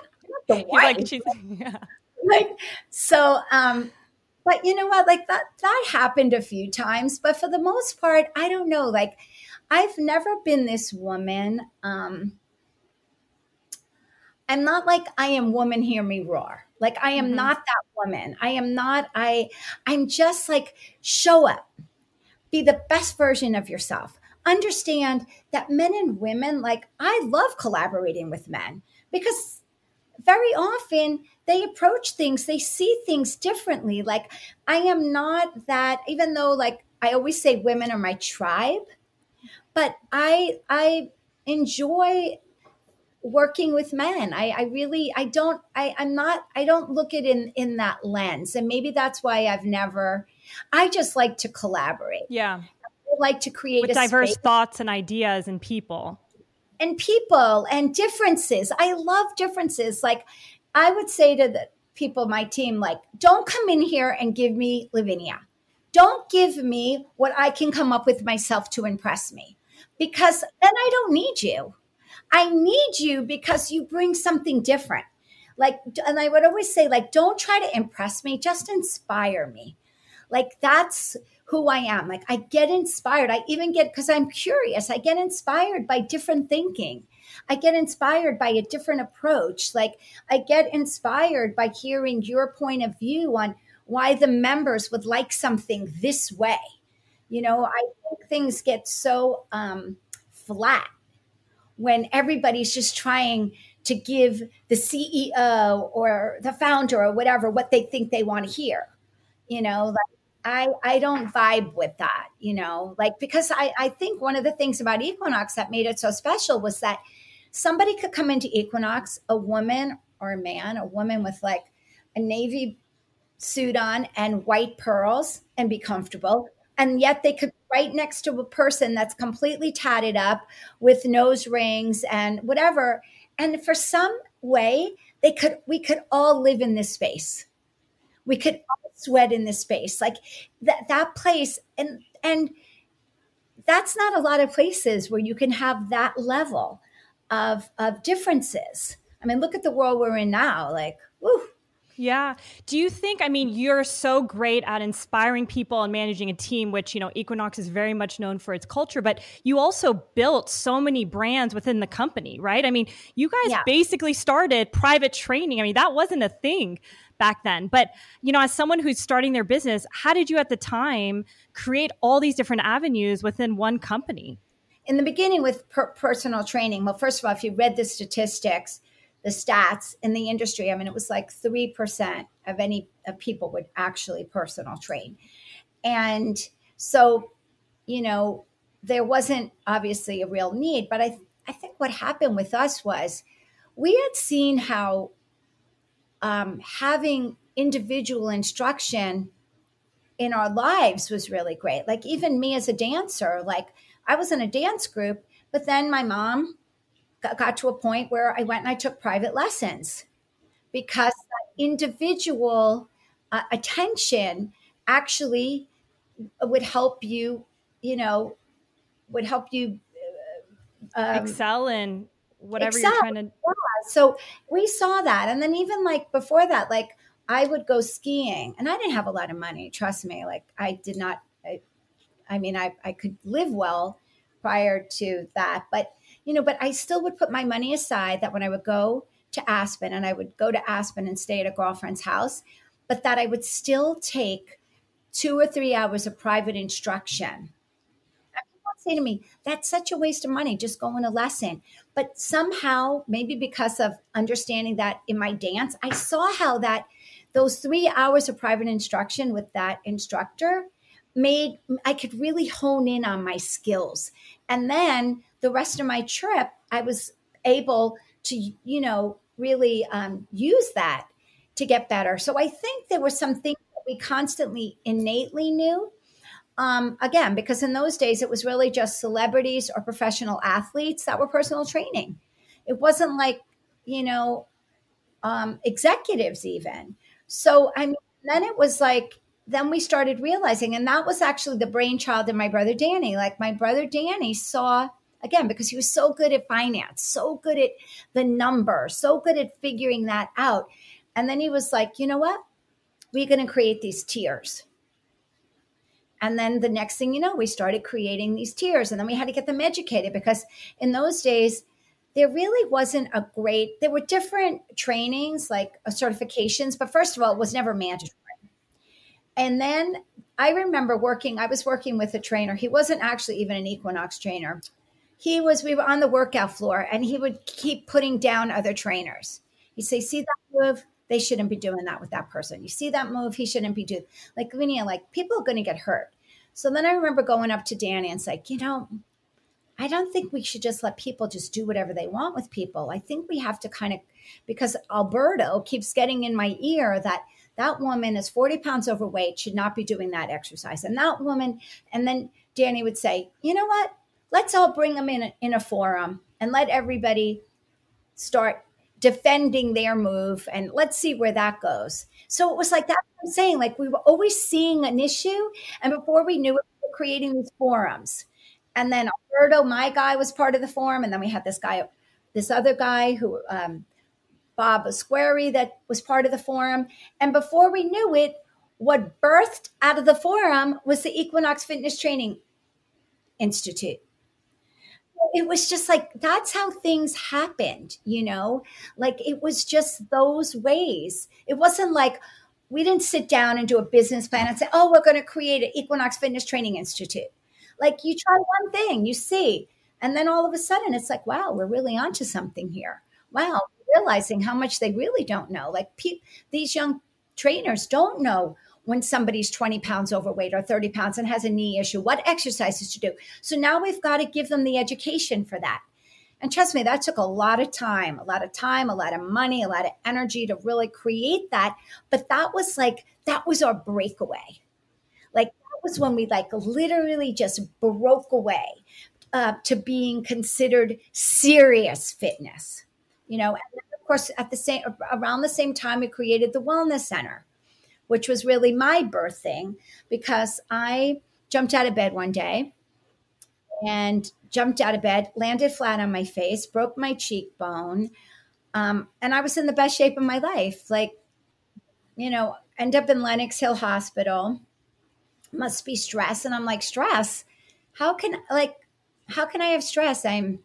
the wife. Like, she's, yeah. like, so, um, but you know what? Like that, that happened a few times, but for the most part, I don't know. Like, I've never been this woman. Um, I'm not like I am woman, hear me roar. Like I am mm-hmm. not that woman. I am not, I, I'm just like, show up, be the best version of yourself. Understand that men and women, like I love collaborating with men because very often they approach things, they see things differently. Like I am not that, even though like I always say women are my tribe, but I, I enjoy working with men. I, I really, I don't, I, I'm not, I don't look at it in, in that lens. And maybe that's why I've never, I just like to collaborate. Yeah. I like to create with diverse space. thoughts and ideas and people. And people and differences. I love differences. Like I would say to the people, my team, like, don't come in here and give me Lavinia. Don't give me what I can come up with myself to impress me because then I don't need you I need you because you bring something different. Like, and I would always say, like, don't try to impress me, just inspire me. Like, that's who I am. Like, I get inspired. I even get, because I'm curious, I get inspired by different thinking. I get inspired by a different approach. Like, I get inspired by hearing your point of view on why the members would like something this way. You know, I think things get so um, flat when everybody's just trying to give the CEO or the founder or whatever what they think they want to hear. You know, like I I don't vibe with that, you know, like because I, I think one of the things about Equinox that made it so special was that somebody could come into Equinox, a woman or a man, a woman with like a navy suit on and white pearls and be comfortable and yet they could right next to a person that's completely tatted up with nose rings and whatever. And for some way they could we could all live in this space. We could all sweat in this space. Like that that place and and that's not a lot of places where you can have that level of of differences. I mean look at the world we're in now like whew, yeah. Do you think, I mean, you're so great at inspiring people and managing a team, which, you know, Equinox is very much known for its culture, but you also built so many brands within the company, right? I mean, you guys yeah. basically started private training. I mean, that wasn't a thing back then. But, you know, as someone who's starting their business, how did you at the time create all these different avenues within one company? In the beginning with per- personal training, well, first of all, if you read the statistics, the stats in the industry. I mean, it was like 3% of any of people would actually personal train. And so, you know, there wasn't obviously a real need, but I, I think what happened with us was we had seen how um, having individual instruction in our lives was really great. Like even me as a dancer, like I was in a dance group, but then my mom got to a point where I went and I took private lessons because individual uh, attention actually would help you, you know, would help you uh, um, excel in whatever excel. you're trying to. Yeah. So we saw that. And then even like before that, like I would go skiing and I didn't have a lot of money. Trust me. Like I did not, I, I mean, I, I could live well prior to that, but you know, but I still would put my money aside that when I would go to Aspen and I would go to Aspen and stay at a girlfriend's house, but that I would still take two or three hours of private instruction. People say to me, that's such a waste of money, just going a lesson. But somehow, maybe because of understanding that in my dance, I saw how that those three hours of private instruction with that instructor made I could really hone in on my skills. And then the rest of my trip, I was able to, you know, really um, use that to get better. So I think there were some things that we constantly innately knew. Um, again, because in those days it was really just celebrities or professional athletes that were personal training. It wasn't like, you know, um, executives even. So I mean, then it was like, then we started realizing, and that was actually the brainchild of my brother Danny. Like my brother Danny saw again because he was so good at finance, so good at the numbers, so good at figuring that out. And then he was like, you know what? We're going to create these tiers. And then the next thing you know, we started creating these tiers. And then we had to get them educated because in those days, there really wasn't a great, there were different trainings like uh, certifications, but first of all, it was never mandatory. And then I remember working, I was working with a trainer. He wasn't actually even an Equinox trainer. He was, we were on the workout floor and he would keep putting down other trainers. He'd say, See that move? They shouldn't be doing that with that person. You see that move? He shouldn't be doing like Linnea, like people are going to get hurt. So then I remember going up to Danny and say you know, I don't think we should just let people just do whatever they want with people. I think we have to kind of, because Alberto keeps getting in my ear that that woman is 40 pounds overweight, should not be doing that exercise. And that woman, and then Danny would say, you know what? Let's all bring them in a, in a forum and let everybody start defending their move and let's see where that goes. So it was like that I'm saying, like we were always seeing an issue. And before we knew it, we were creating these forums. And then Alberto, my guy, was part of the forum. And then we had this guy, this other guy who, um, Bob Asquari, that was part of the forum. And before we knew it, what birthed out of the forum was the Equinox Fitness Training Institute. It was just like that's how things happened, you know? Like it was just those ways. It wasn't like we didn't sit down and do a business plan and say, oh, we're going to create an Equinox Fitness Training Institute. Like you try one thing, you see, and then all of a sudden it's like, wow, we're really onto something here. Wow, realizing how much they really don't know. Like pe- these young trainers don't know when somebody's 20 pounds overweight or 30 pounds and has a knee issue, what exercises to do. So now we've got to give them the education for that. And trust me, that took a lot of time, a lot of time, a lot of money, a lot of energy to really create that. But that was like, that was our breakaway. Like that was when we like literally just broke away uh, to being considered serious fitness. You know, and of course, at the same around the same time, we created the Wellness Center, which was really my birthing because I jumped out of bed one day and jumped out of bed, landed flat on my face, broke my cheekbone, um, and I was in the best shape of my life. Like, you know, end up in Lenox Hill Hospital must be stress. And I'm like, stress? How can like how can I have stress? I'm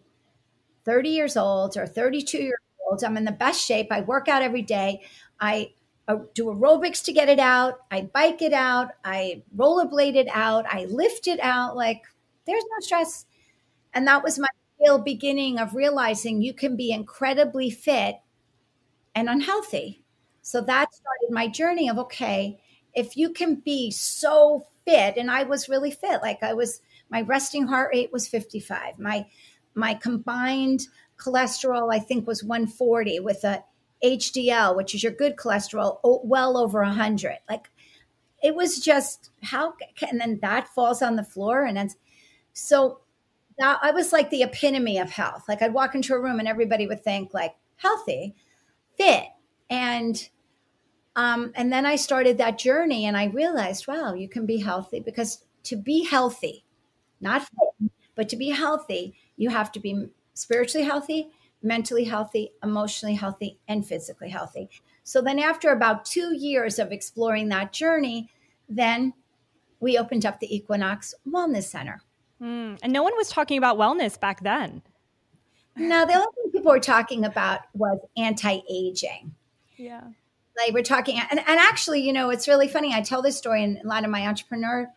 30 years old or 32 years old. I'm in the best shape. I work out every day. I do aerobics to get it out. I bike it out. I rollerblade it out. I lift it out. Like there's no stress. And that was my real beginning of realizing you can be incredibly fit and unhealthy. So that started my journey of okay, if you can be so fit and I was really fit. Like I was my resting heart rate was 55. My my combined cholesterol I think was 140 with a HDL, which is your good cholesterol, well over 100. Like it was just how and then that falls on the floor and then so that I was like the epitome of health. Like I'd walk into a room and everybody would think like healthy, fit and um, and then I started that journey and I realized, wow, you can be healthy because to be healthy, not fit, but to be healthy, you have to be spiritually healthy, mentally healthy, emotionally healthy, and physically healthy. So then, after about two years of exploring that journey, then we opened up the Equinox Wellness Center. Mm, and no one was talking about wellness back then. No, the only thing people were talking about was anti aging. Yeah like we're talking and, and actually you know it's really funny i tell this story in a lot of my entrepreneur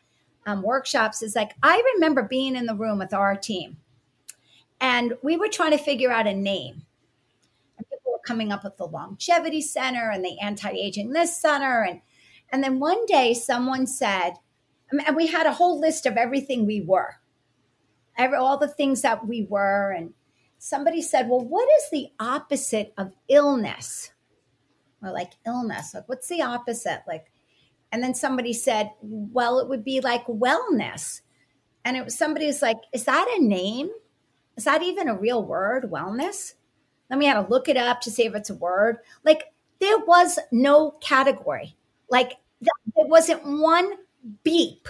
um, workshops is like i remember being in the room with our team and we were trying to figure out a name and people were coming up with the longevity center and the anti-aging this center and and then one day someone said and we had a whole list of everything we were every, all the things that we were and somebody said well what is the opposite of illness or like illness. Like, what's the opposite? Like, and then somebody said, well, it would be like wellness. And it was somebody's like, is that a name? Is that even a real word, wellness? Then we had to look it up to see if it's a word. Like there was no category. Like there wasn't one beep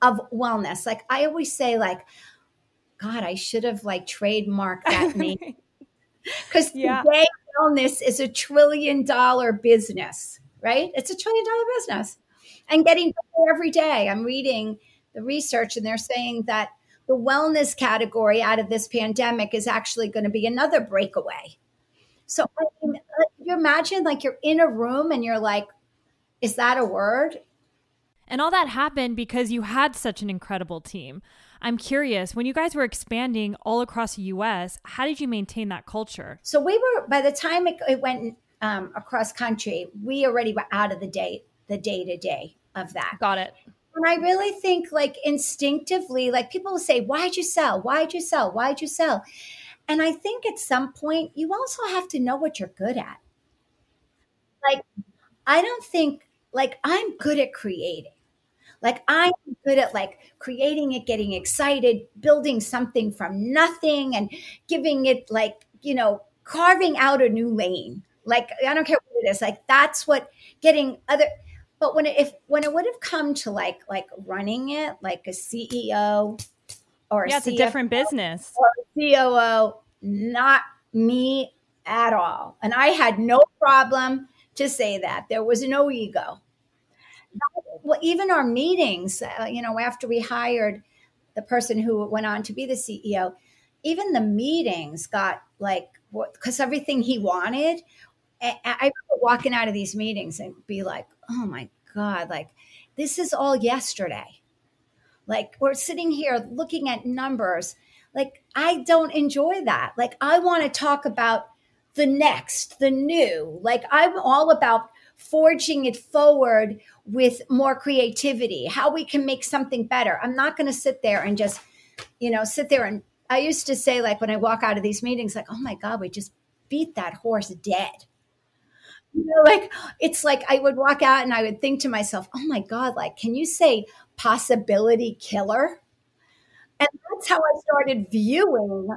of wellness. Like I always say, like, God, I should have like trademarked that name. Because yeah. today wellness is a trillion dollar business, right? It's a trillion dollar business. And getting better every day. I'm reading the research and they're saying that the wellness category out of this pandemic is actually going to be another breakaway. So I mean, you imagine like you're in a room and you're like, is that a word? And all that happened because you had such an incredible team. I'm curious, when you guys were expanding all across the US, how did you maintain that culture? So we were, by the time it, it went um, across country, we already were out of the day, the day to day of that. Got it. And I really think, like, instinctively, like people will say, Why'd you sell? Why'd you sell? Why'd you sell? And I think at some point, you also have to know what you're good at. Like, I don't think, like, I'm good at creating. Like I'm good at like creating it, getting excited, building something from nothing and giving it like, you know, carving out a new lane. Like I don't care what it is. Like that's what getting other but when it, if when it would have come to like like running it like a CEO or yeah, it's a different business or COO, not me at all. And I had no problem to say that. There was no ego well, even our meetings, uh, you know, after we hired the person who went on to be the CEO, even the meetings got like because everything he wanted. I, I remember walking out of these meetings and be like, "Oh my god!" Like this is all yesterday. Like we're sitting here looking at numbers. Like I don't enjoy that. Like I want to talk about the next, the new. Like I'm all about forging it forward with more creativity, how we can make something better. I'm not going to sit there and just, you know, sit there and I used to say, like, when I walk out of these meetings, like, oh my God, we just beat that horse dead. You know, like, it's like I would walk out and I would think to myself, oh my God, like, can you say possibility killer? And that's how I started viewing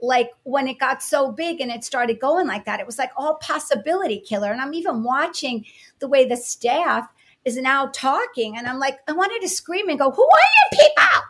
like when it got so big and it started going like that, it was like all possibility killer. And I'm even watching the way the staff is now talking, and I'm like, I wanted to scream and go, "Who are you people?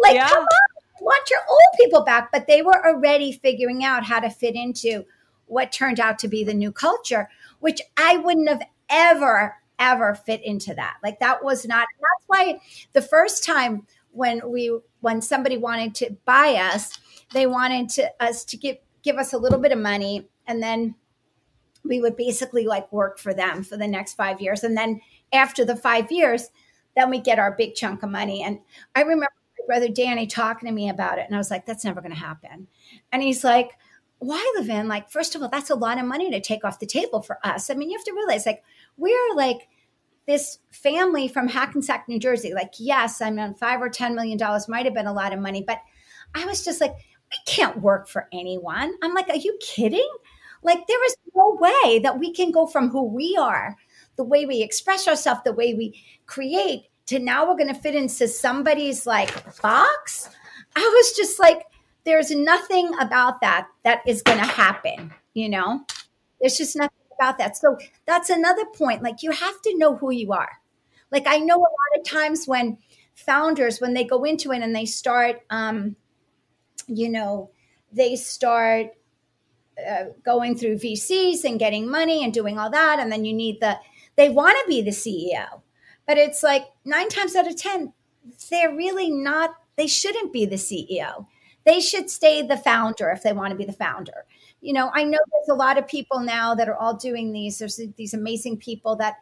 Like, yeah. come on, want your old people back." But they were already figuring out how to fit into what turned out to be the new culture, which I wouldn't have ever ever fit into that. Like that was not. That's why the first time when we when somebody wanted to buy us they wanted to us to give give us a little bit of money and then we would basically like work for them for the next five years and then after the five years then we get our big chunk of money and i remember my brother danny talking to me about it and i was like that's never going to happen and he's like why levin like first of all that's a lot of money to take off the table for us i mean you have to realize like we're like this family from hackensack new jersey like yes i mean five or ten million dollars might have been a lot of money but i was just like we can't work for anyone. I'm like, are you kidding? Like, there is no way that we can go from who we are, the way we express ourselves, the way we create, to now we're going to fit into somebody's like box. I was just like, there's nothing about that that is going to happen, you know? There's just nothing about that. So that's another point. Like, you have to know who you are. Like, I know a lot of times when founders, when they go into it and they start, um, you know, they start uh, going through VCs and getting money and doing all that. And then you need the, they want to be the CEO. But it's like nine times out of 10, they're really not, they shouldn't be the CEO. They should stay the founder if they want to be the founder. You know, I know there's a lot of people now that are all doing these. There's these amazing people that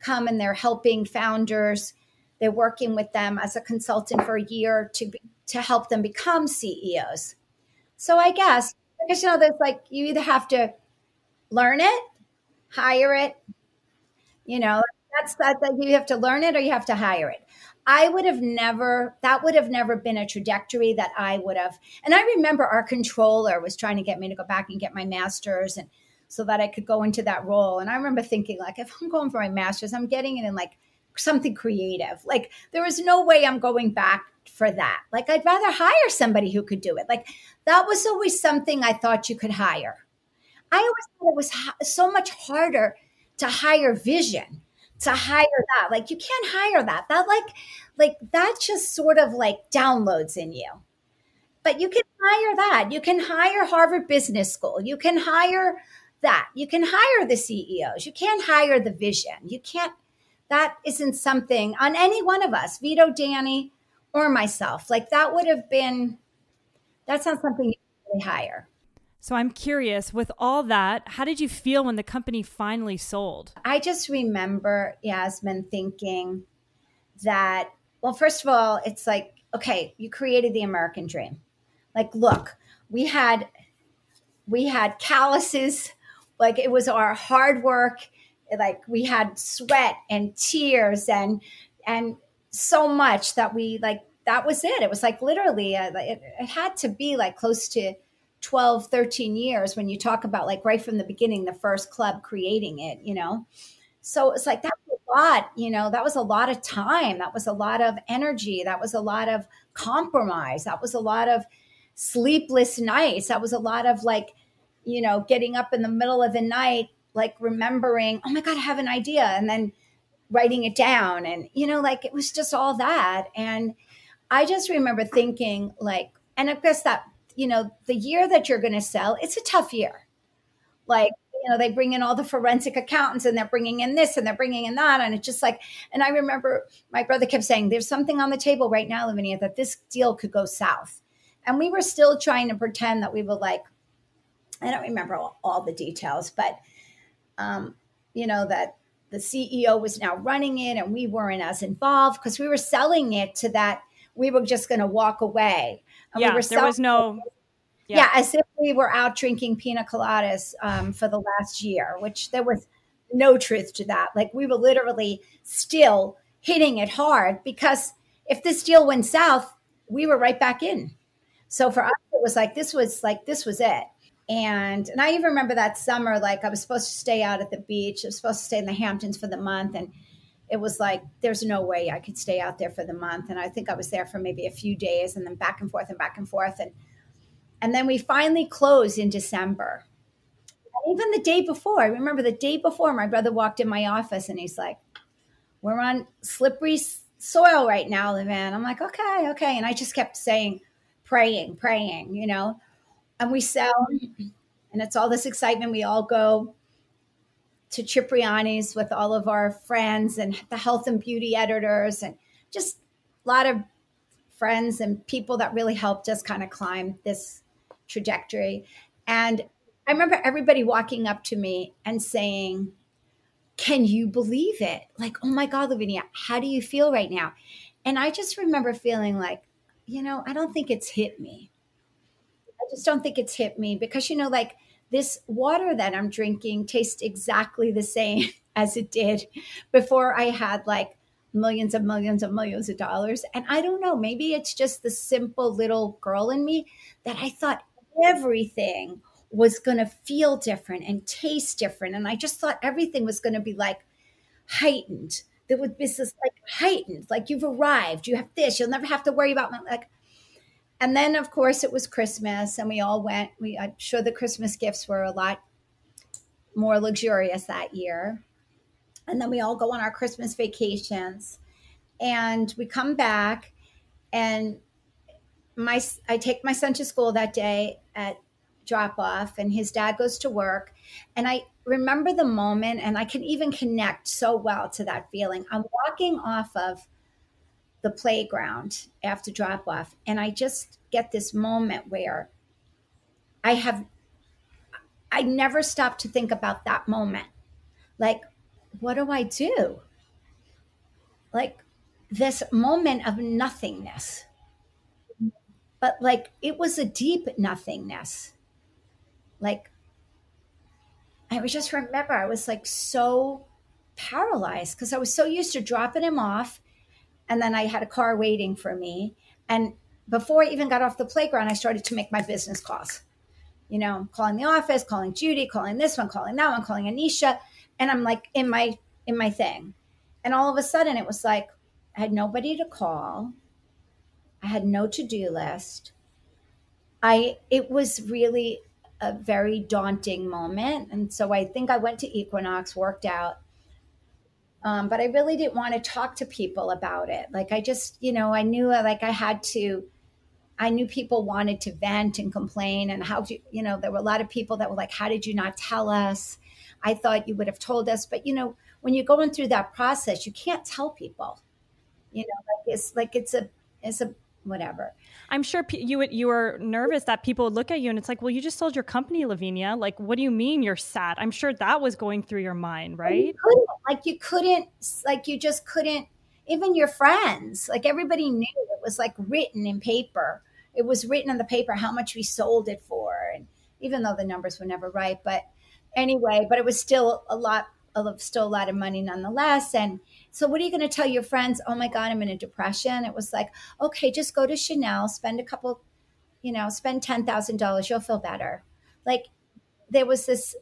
come and they're helping founders. They're working with them as a consultant for a year to be, to help them become CEOs. So I guess, because you know, there's like you either have to learn it, hire it, you know, that's that, that you have to learn it or you have to hire it. I would have never, that would have never been a trajectory that I would have. And I remember our controller was trying to get me to go back and get my master's and so that I could go into that role. And I remember thinking, like, if I'm going for my master's, I'm getting it in like something creative. Like, there is no way I'm going back for that. Like, I'd rather hire somebody who could do it. Like, that was always something I thought you could hire. I always thought it was so much harder to hire vision, to hire that. Like you can't hire that. That like like that just sort of like downloads in you. But you can hire that. You can hire Harvard Business School. You can hire that. You can hire the CEOs. You can't hire the vision. You can't that isn't something on any one of us, Vito, Danny, or myself. Like that would have been that's not something you really hire. So I'm curious, with all that, how did you feel when the company finally sold? I just remember Yasmin thinking that, well, first of all, it's like, okay, you created the American dream. Like, look, we had we had calluses, like it was our hard work, like we had sweat and tears and and so much that we like that was it. It was like literally, uh, it, it had to be like close to 12, 13 years when you talk about like right from the beginning, the first club creating it, you know? So it's like that was a lot, you know, that was a lot of time. That was a lot of energy. That was a lot of compromise. That was a lot of sleepless nights. That was a lot of like, you know, getting up in the middle of the night, like remembering, oh my God, I have an idea. And then writing it down. And, you know, like it was just all that. And I just remember thinking, like, and I guess that you know, the year that you're going to sell, it's a tough year. Like, you know, they bring in all the forensic accountants and they're bringing in this and they're bringing in that. And it's just like, and I remember my brother kept saying, there's something on the table right now, Lavinia, that this deal could go south. And we were still trying to pretend that we were like, I don't remember all, all the details, but, um, you know, that the CEO was now running it and we weren't as involved because we were selling it to that we were just going to walk away. And yeah, we there was no. Yeah. yeah. as if we were out drinking pina coladas um, for the last year, which there was no truth to that. Like we were literally still hitting it hard because if this deal went south, we were right back in. So for us, it was like this was like this was it. And and I even remember that summer, like I was supposed to stay out at the beach. I was supposed to stay in the Hamptons for the month, and it was like there's no way I could stay out there for the month. And I think I was there for maybe a few days and then back and forth and back and forth. And and then we finally closed in December. And even the day before, I remember the day before my brother walked in my office and he's like, We're on slippery soil right now, Levan. I'm like, okay, okay. And I just kept saying, praying, praying, you know. And we sell and it's all this excitement. We all go to Cipriani's with all of our friends and the health and beauty editors and just a lot of friends and people that really helped us kind of climb this trajectory. And I remember everybody walking up to me and saying, Can you believe it? Like, oh my God, Lavinia, how do you feel right now? And I just remember feeling like, you know, I don't think it's hit me. I just don't think it's hit me because, you know, like this water that I'm drinking tastes exactly the same as it did before I had like millions and millions and millions of dollars. And I don't know, maybe it's just the simple little girl in me that I thought everything was going to feel different and taste different. And I just thought everything was going to be like heightened. That would be this like heightened, like you've arrived, you have this, you'll never have to worry about my, like and then of course it was christmas and we all went we i'm sure the christmas gifts were a lot more luxurious that year. And then we all go on our christmas vacations and we come back and my i take my son to school that day at drop off and his dad goes to work. And i remember the moment and i can even connect so well to that feeling. I'm walking off of the playground after drop off. And I just get this moment where I have, I never stop to think about that moment. Like, what do I do? Like, this moment of nothingness. But like, it was a deep nothingness. Like, I was just remember, I was like so paralyzed because I was so used to dropping him off and then I had a car waiting for me. And before I even got off the playground, I started to make my business calls. You know, calling the office, calling Judy, calling this one, calling that one, calling Anisha, and I'm like in my in my thing. And all of a sudden, it was like I had nobody to call. I had no to do list. I it was really a very daunting moment. And so I think I went to Equinox, worked out. Um, but I really didn't want to talk to people about it. Like I just, you know, I knew like I had to I knew people wanted to vent and complain and how do you know, there were a lot of people that were like, How did you not tell us? I thought you would have told us. But you know, when you're going through that process, you can't tell people. You know, like it's like it's a it's a whatever. I'm sure you you were nervous that people would look at you and it's like, well, you just sold your company, Lavinia. Like, what do you mean you're sad? I'm sure that was going through your mind, right? You like you couldn't, like you just couldn't. Even your friends, like everybody knew it was like written in paper. It was written on the paper how much we sold it for, and even though the numbers were never right, but anyway, but it was still a lot, still a lot of money nonetheless, and so, what are you going to tell your friends? Oh my God, I'm in a depression. It was like, okay, just go to Chanel, spend a couple, you know, spend $10,000, you'll feel better. Like, there was this,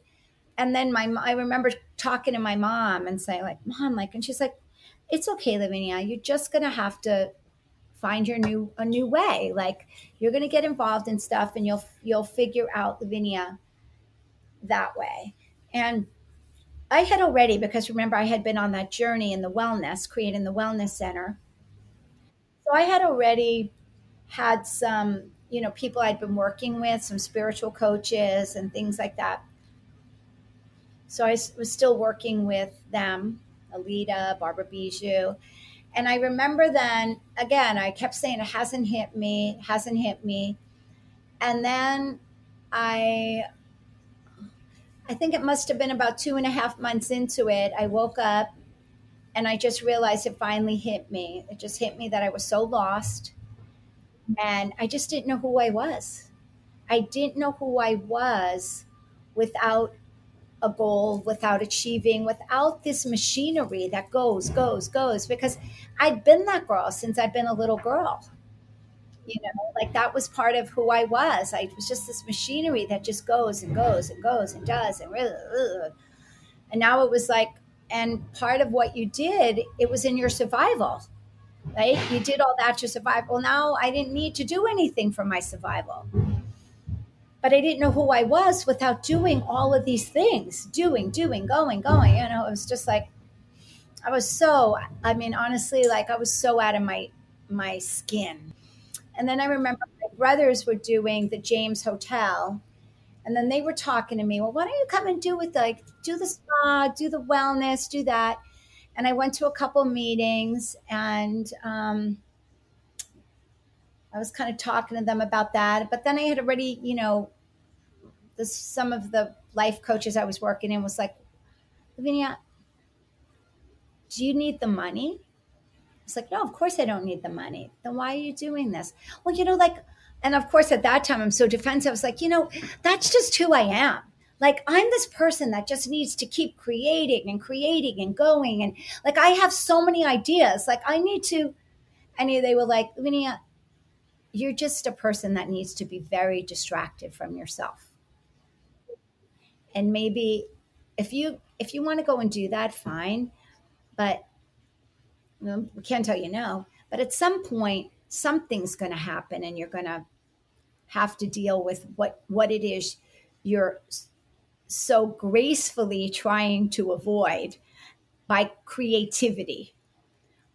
and then my, I remember talking to my mom and saying, like, mom, like, and she's like, it's okay, Lavinia, you're just going to have to find your new a new way like you're going to get involved in stuff and you'll you'll figure out lavinia that way and I had already, because remember, I had been on that journey in the wellness, creating the wellness center. So I had already had some, you know, people I'd been working with, some spiritual coaches and things like that. So I was still working with them, Alita, Barbara Bijou. And I remember then, again, I kept saying, it hasn't hit me, hasn't hit me. And then I I think it must have been about two and a half months into it. I woke up and I just realized it finally hit me. It just hit me that I was so lost and I just didn't know who I was. I didn't know who I was without a goal, without achieving, without this machinery that goes, goes, goes, because I'd been that girl since I'd been a little girl you know like that was part of who i was. I was just this machinery that just goes and goes and goes and does and really and now it was like and part of what you did it was in your survival right? You did all that to survive. Well now i didn't need to do anything for my survival. But i didn't know who i was without doing all of these things doing doing going going you know? It was just like i was so i mean honestly like i was so out of my my skin and then I remember my brothers were doing the James Hotel. And then they were talking to me, well, why don't you come and do with like do the spa, do the wellness, do that. And I went to a couple meetings and um, I was kind of talking to them about that. But then I had already, you know, the, some of the life coaches I was working in was like, Lavinia, do you need the money? It's like, no, of course I don't need the money. Then why are you doing this? Well, you know, like, and of course at that time I'm so defensive. I was like, you know, that's just who I am. Like I'm this person that just needs to keep creating and creating and going. And like I have so many ideas. Like I need to, and they were like, Lavinia, you're just a person that needs to be very distracted from yourself. And maybe if you if you want to go and do that, fine. But we can't tell you no, but at some point, something's going to happen and you're going to have to deal with what, what it is you're so gracefully trying to avoid by creativity,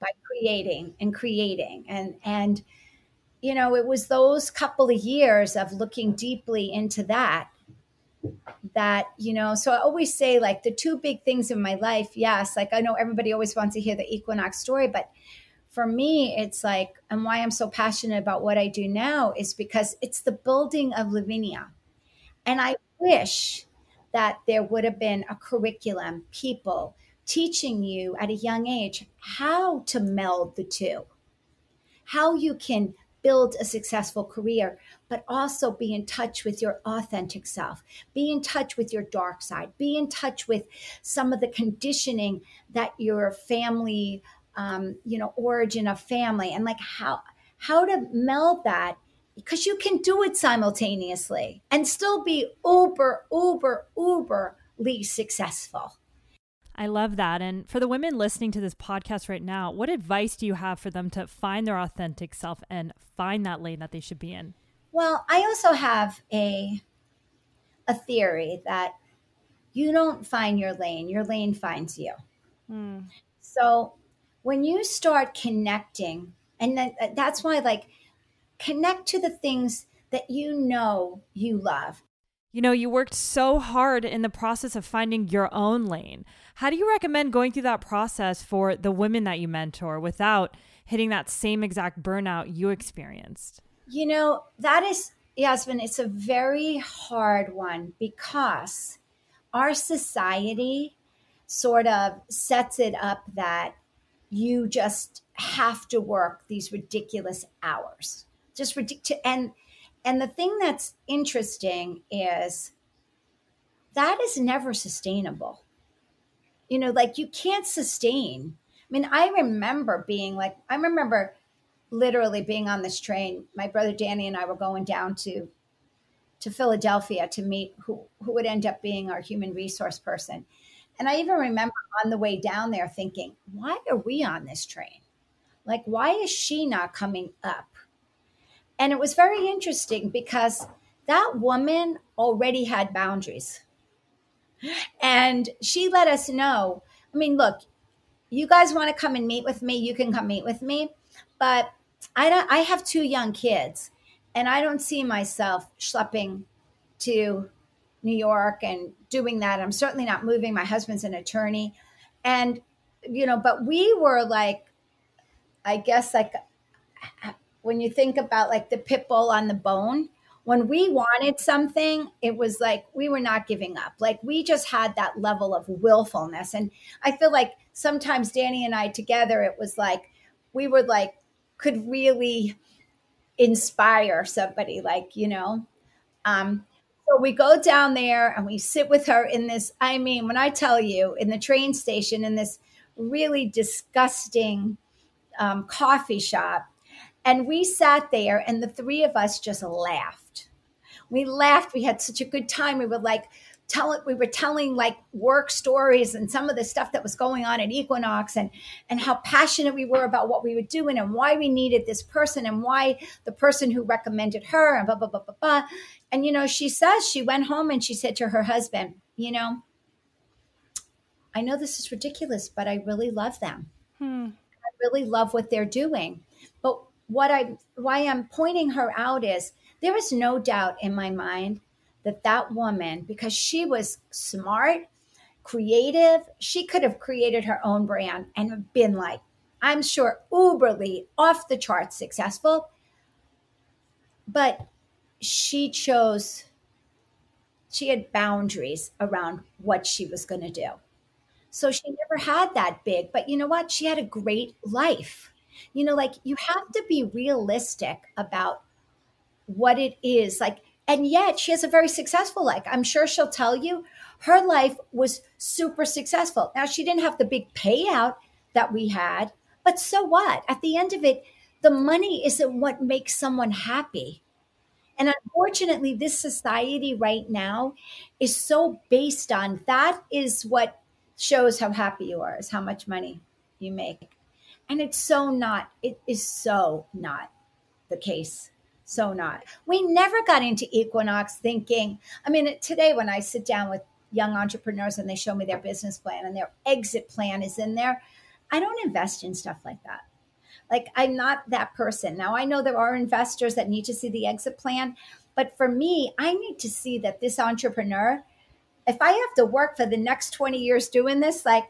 by creating and creating. And, and, you know, it was those couple of years of looking deeply into that that you know so i always say like the two big things in my life yes like i know everybody always wants to hear the equinox story but for me it's like and why i'm so passionate about what i do now is because it's the building of lavinia. And i wish that there would have been a curriculum people teaching you at a young age how to meld the two how you can build a successful career, but also be in touch with your authentic self, be in touch with your dark side, be in touch with some of the conditioning that your family, um, you know, origin of family, and like how how to meld that because you can do it simultaneously and still be uber, uber, uberly successful. I love that. And for the women listening to this podcast right now, what advice do you have for them to find their authentic self and find that lane that they should be in? Well, I also have a a theory that you don't find your lane, your lane finds you. Mm. So when you start connecting, and then, uh, that's why, like, connect to the things that you know you love. You know, you worked so hard in the process of finding your own lane. How do you recommend going through that process for the women that you mentor without hitting that same exact burnout you experienced? You know, that is, Yasmin, it's a very hard one because our society sort of sets it up that you just have to work these ridiculous hours. Just ridiculous. And, and the thing that's interesting is that is never sustainable. You know, like you can't sustain I mean, I remember being like, I remember literally being on this train. My brother Danny and I were going down to to Philadelphia to meet who who would end up being our human resource person. And I even remember on the way down there thinking, why are we on this train? Like, why is she not coming up? And it was very interesting because that woman already had boundaries. And she let us know. I mean, look, you guys want to come and meet with me, you can come meet with me. But I don't I have two young kids and I don't see myself schlepping to New York and doing that. I'm certainly not moving. My husband's an attorney. And you know, but we were like I guess like when you think about like the pit bull on the bone, when we wanted something, it was like we were not giving up. Like we just had that level of willfulness. And I feel like sometimes Danny and I together, it was like we were like, could really inspire somebody, like, you know. Um, so we go down there and we sit with her in this. I mean, when I tell you in the train station, in this really disgusting um, coffee shop, and we sat there and the three of us just laughed we laughed. We had such a good time. We were like telling, we were telling like work stories and some of the stuff that was going on at Equinox and, and how passionate we were about what we were doing and why we needed this person and why the person who recommended her and blah, blah, blah, blah, blah. And, you know, she says she went home and she said to her husband, you know, I know this is ridiculous, but I really love them. Hmm. I really love what they're doing. But what I, why I'm pointing her out is, there is no doubt in my mind that that woman, because she was smart, creative, she could have created her own brand and been like, I'm sure, uberly off the charts successful. But she chose, she had boundaries around what she was going to do. So she never had that big, but you know what? She had a great life. You know, like you have to be realistic about what it is like and yet she has a very successful life. I'm sure she'll tell you her life was super successful. Now she didn't have the big payout that we had but so what? At the end of it the money isn't what makes someone happy. And unfortunately this society right now is so based on that is what shows how happy you are is how much money you make. And it's so not it is so not the case so not. We never got into Equinox thinking, I mean, today when I sit down with young entrepreneurs and they show me their business plan and their exit plan is in there, I don't invest in stuff like that. Like, I'm not that person. Now, I know there are investors that need to see the exit plan, but for me, I need to see that this entrepreneur, if I have to work for the next 20 years doing this, like,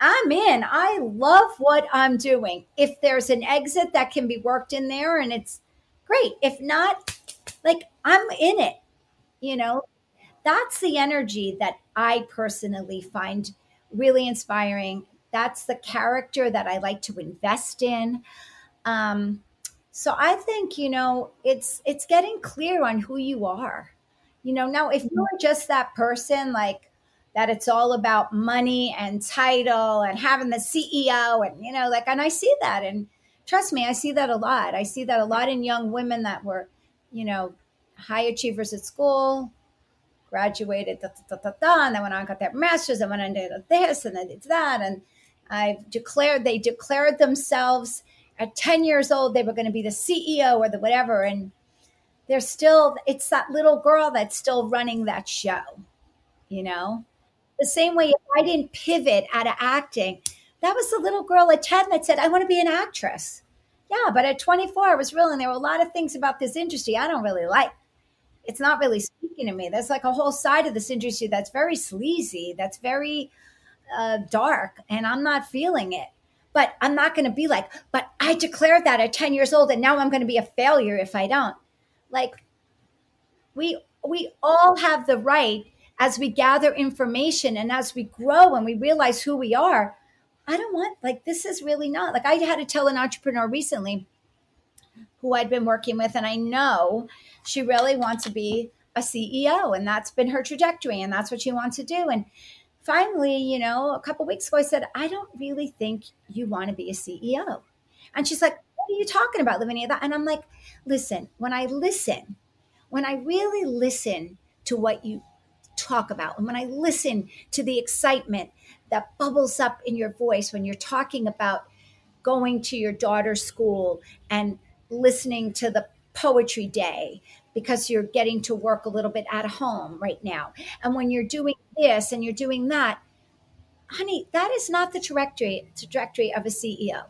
I'm in. I love what I'm doing. If there's an exit that can be worked in there and it's great. If not, like I'm in it, you know? That's the energy that I personally find really inspiring. That's the character that I like to invest in. Um, so I think, you know, it's it's getting clear on who you are. You know, now if you're just that person like that it's all about money and title and having the CEO and you know, like and I see that and trust me, I see that a lot. I see that a lot in young women that were, you know, high achievers at school, graduated, da, da, da, da, and then went on got their masters, and went on did this, and then did that, and I've declared they declared themselves at ten years old they were going to be the CEO or the whatever, and there's still it's that little girl that's still running that show you know? The same way if i didn't pivot out of acting that was the little girl at 10 that said i want to be an actress. Yeah but at 24 i was realizing there were a lot of things about this industry i don't really like. It's not really speaking to me. There's like a whole side of this industry that's very sleazy that's very uh, dark and i'm not feeling it. But i'm not going to be like but i declared that at 10 years old and now i'm going to be a failure if i don't. Like we we all have the right as we gather information and as we grow and we realize who we are i don't want like this is really not like i had to tell an entrepreneur recently who i'd been working with and i know she really wants to be a ceo and that's been her trajectory and that's what she wants to do. And finally you know a couple weeks ago i said i don't really think you want to be a ceo and she's like what are you talking about lavinia? And i'm like listen when i listen when I really listen to what you talk about, and when I listen to the excitement that bubbles up in your voice when you're talking about going to your daughter's school and listening to the poetry day because you're getting to work a little bit at home right now. And when you're doing this and you're doing that, honey, that is not the trajectory trajectory of a CEO.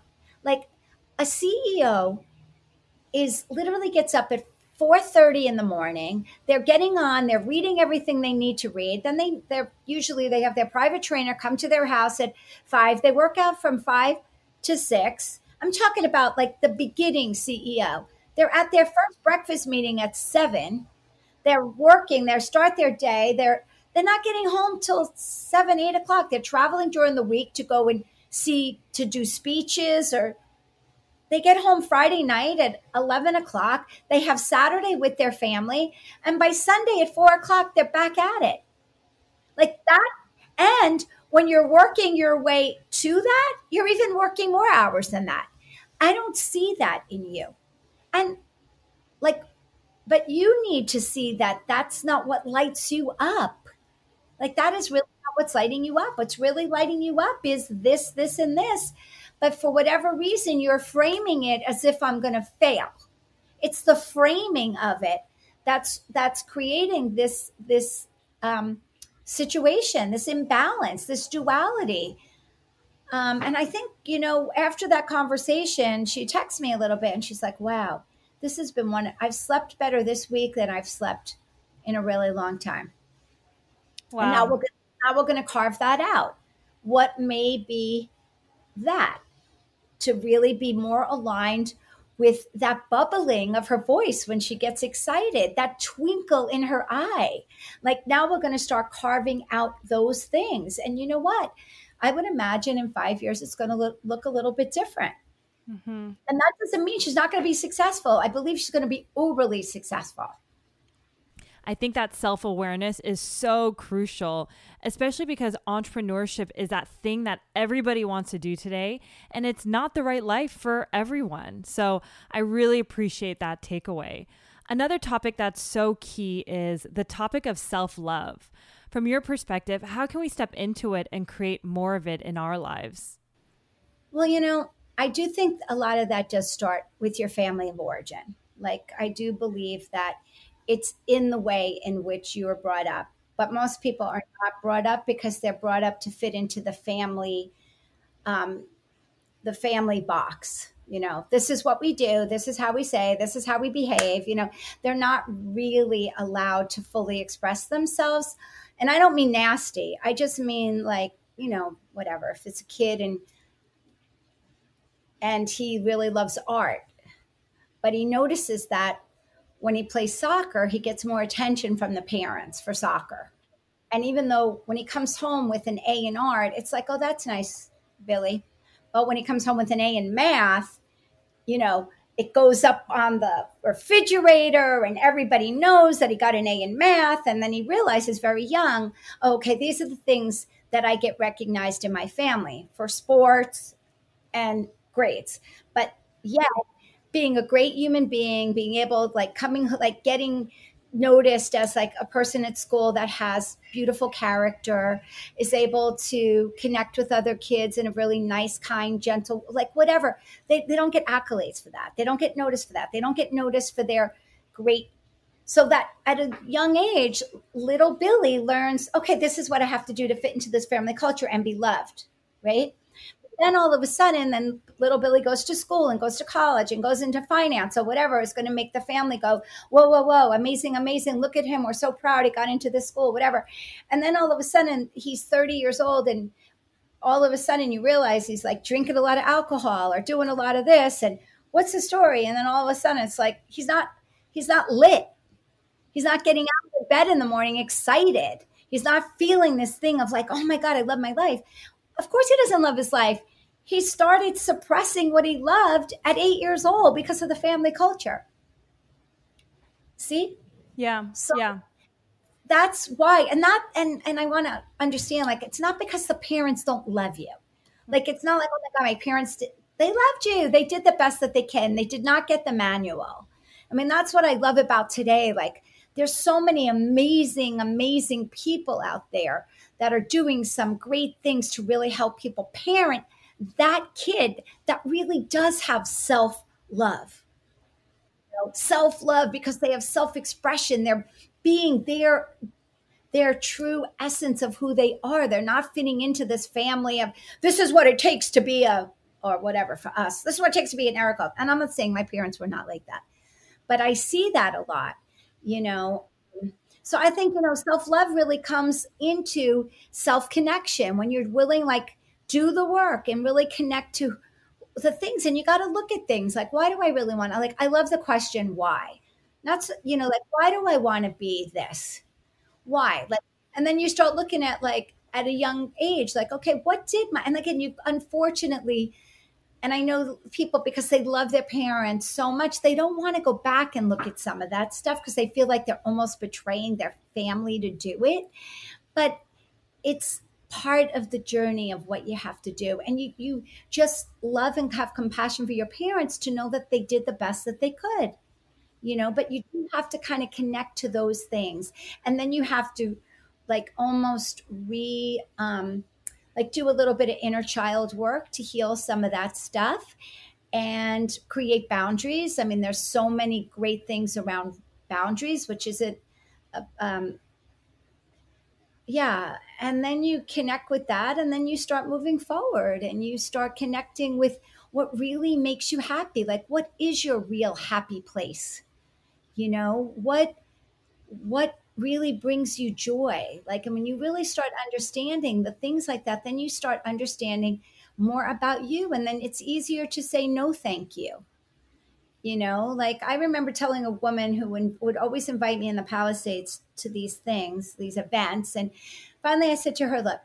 Like a CEO is literally gets up at 4:30 in the morning. They're getting on, they're reading everything they need to read. Then they they're usually they have their private trainer come to their house at 5. They work out from 5 to 6. I'm talking about like the beginning CEO. They're at their first breakfast meeting at 7. They're working, they start their day. They're they're not getting home till 7, 8 o'clock. They're traveling during the week to go and see to do speeches or they get home Friday night at 11 o'clock. They have Saturday with their family. And by Sunday at four o'clock, they're back at it. Like that. And when you're working your way to that, you're even working more hours than that. I don't see that in you. And like, but you need to see that that's not what lights you up. Like, that is really not what's lighting you up. What's really lighting you up is this, this, and this but for whatever reason, you're framing it as if I'm going to fail. It's the framing of it that's that's creating this this um, situation, this imbalance, this duality. Um, and I think you know after that conversation, she texts me a little bit, and she's like, "Wow, this has been one. I've slept better this week than I've slept in a really long time." Wow. And now we're gonna, now we're going to carve that out. What may be that? To really be more aligned with that bubbling of her voice when she gets excited, that twinkle in her eye. Like now we're going to start carving out those things. And you know what? I would imagine in five years it's going to look, look a little bit different. Mm-hmm. And that doesn't mean she's not going to be successful. I believe she's going to be overly successful. I think that self awareness is so crucial, especially because entrepreneurship is that thing that everybody wants to do today, and it's not the right life for everyone. So I really appreciate that takeaway. Another topic that's so key is the topic of self love. From your perspective, how can we step into it and create more of it in our lives? Well, you know, I do think a lot of that does start with your family of origin. Like, I do believe that it's in the way in which you are brought up. But most people are not brought up because they're brought up to fit into the family, um, the family box. You know, this is what we do. This is how we say. This is how we behave. You know, they're not really allowed to fully express themselves. And I don't mean nasty. I just mean like, you know, whatever. If it's a kid and and he really loves art, but he notices that when he plays soccer, he gets more attention from the parents for soccer. And even though when he comes home with an A in art, it's like, oh, that's nice, Billy. But when he comes home with an A in math, you know, it goes up on the refrigerator and everybody knows that he got an A in math. And then he realizes very young, okay, these are the things that I get recognized in my family for sports and grades. But yeah, being a great human being, being able like coming like getting noticed as like a person at school that has beautiful character is able to connect with other kids in a really nice kind gentle like whatever. They, they don't get accolades for that. They don't get noticed for that. They don't get noticed for their great so that at a young age, little Billy learns, okay, this is what I have to do to fit into this family culture and be loved, right? Then all of a sudden, then little Billy goes to school and goes to college and goes into finance or whatever is going to make the family go, whoa, whoa, whoa, amazing, amazing. Look at him. We're so proud he got into this school, whatever. And then all of a sudden, he's 30 years old and all of a sudden you realize he's like drinking a lot of alcohol or doing a lot of this. And what's the story? And then all of a sudden it's like he's not, he's not lit. He's not getting out of bed in the morning excited. He's not feeling this thing of like, oh my God, I love my life. Of course, he doesn't love his life. He started suppressing what he loved at eight years old because of the family culture. See? Yeah. So yeah. That's why, and that, and and I want to understand, like, it's not because the parents don't love you. Like, it's not like, oh my god, my parents did, they loved you. They did the best that they can. They did not get the manual. I mean, that's what I love about today. Like, there's so many amazing, amazing people out there that are doing some great things to really help people parent that kid that really does have self love. Self love because they have self expression. They're being their their true essence of who they are. They're not fitting into this family of this is what it takes to be a or whatever for us. This is what it takes to be an Errico. And I'm not saying my parents were not like that, but I see that a lot, you know. So I think, you know, self love really comes into self connection when you're willing, like, do the work and really connect to the things. And you got to look at things like, why do I really want to, like, I love the question, why? Not, you know, like, why do I want to be this? Why? Like, and then you start looking at, like, at a young age, like, okay, what did my, and again, you unfortunately, and I know people because they love their parents so much, they don't want to go back and look at some of that stuff because they feel like they're almost betraying their family to do it. But it's part of the journey of what you have to do. And you, you just love and have compassion for your parents to know that they did the best that they could, you know, but you do have to kind of connect to those things. And then you have to like almost re, um, like do a little bit of inner child work to heal some of that stuff and create boundaries. I mean, there's so many great things around boundaries, which is it, uh, um, yeah. And then you connect with that, and then you start moving forward and you start connecting with what really makes you happy. Like, what is your real happy place? You know, what, what really brings you joy. Like, I mean, you really start understanding the things like that, then you start understanding more about you. And then it's easier to say no, thank you. You know, like I remember telling a woman who would, would always invite me in the Palisades to these things, these events. And finally I said to her, Look,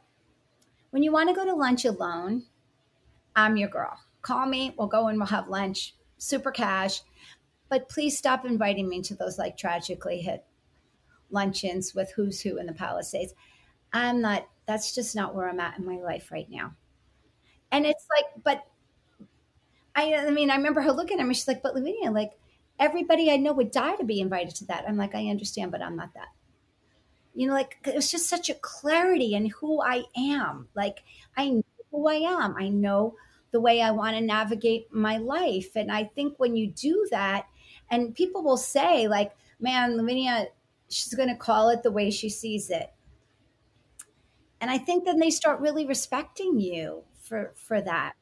when you want to go to lunch alone, I'm your girl. Call me, we'll go and we'll have lunch, super cash. But please stop inviting me to those like tragically hit luncheons with who's who in the Palisades. I'm not, that's just not where I'm at in my life right now. And it's like, but I, I mean, I remember her looking at me. She's like, but Lavinia, like everybody I know would die to be invited to that. I'm like, I understand, but I'm not that. You know, like it was just such a clarity in who I am. Like I know who I am. I know the way I want to navigate my life. And I think when you do that, and people will say, like, man, Lavinia, she's going to call it the way she sees it. And i think then they start really respecting you for for that.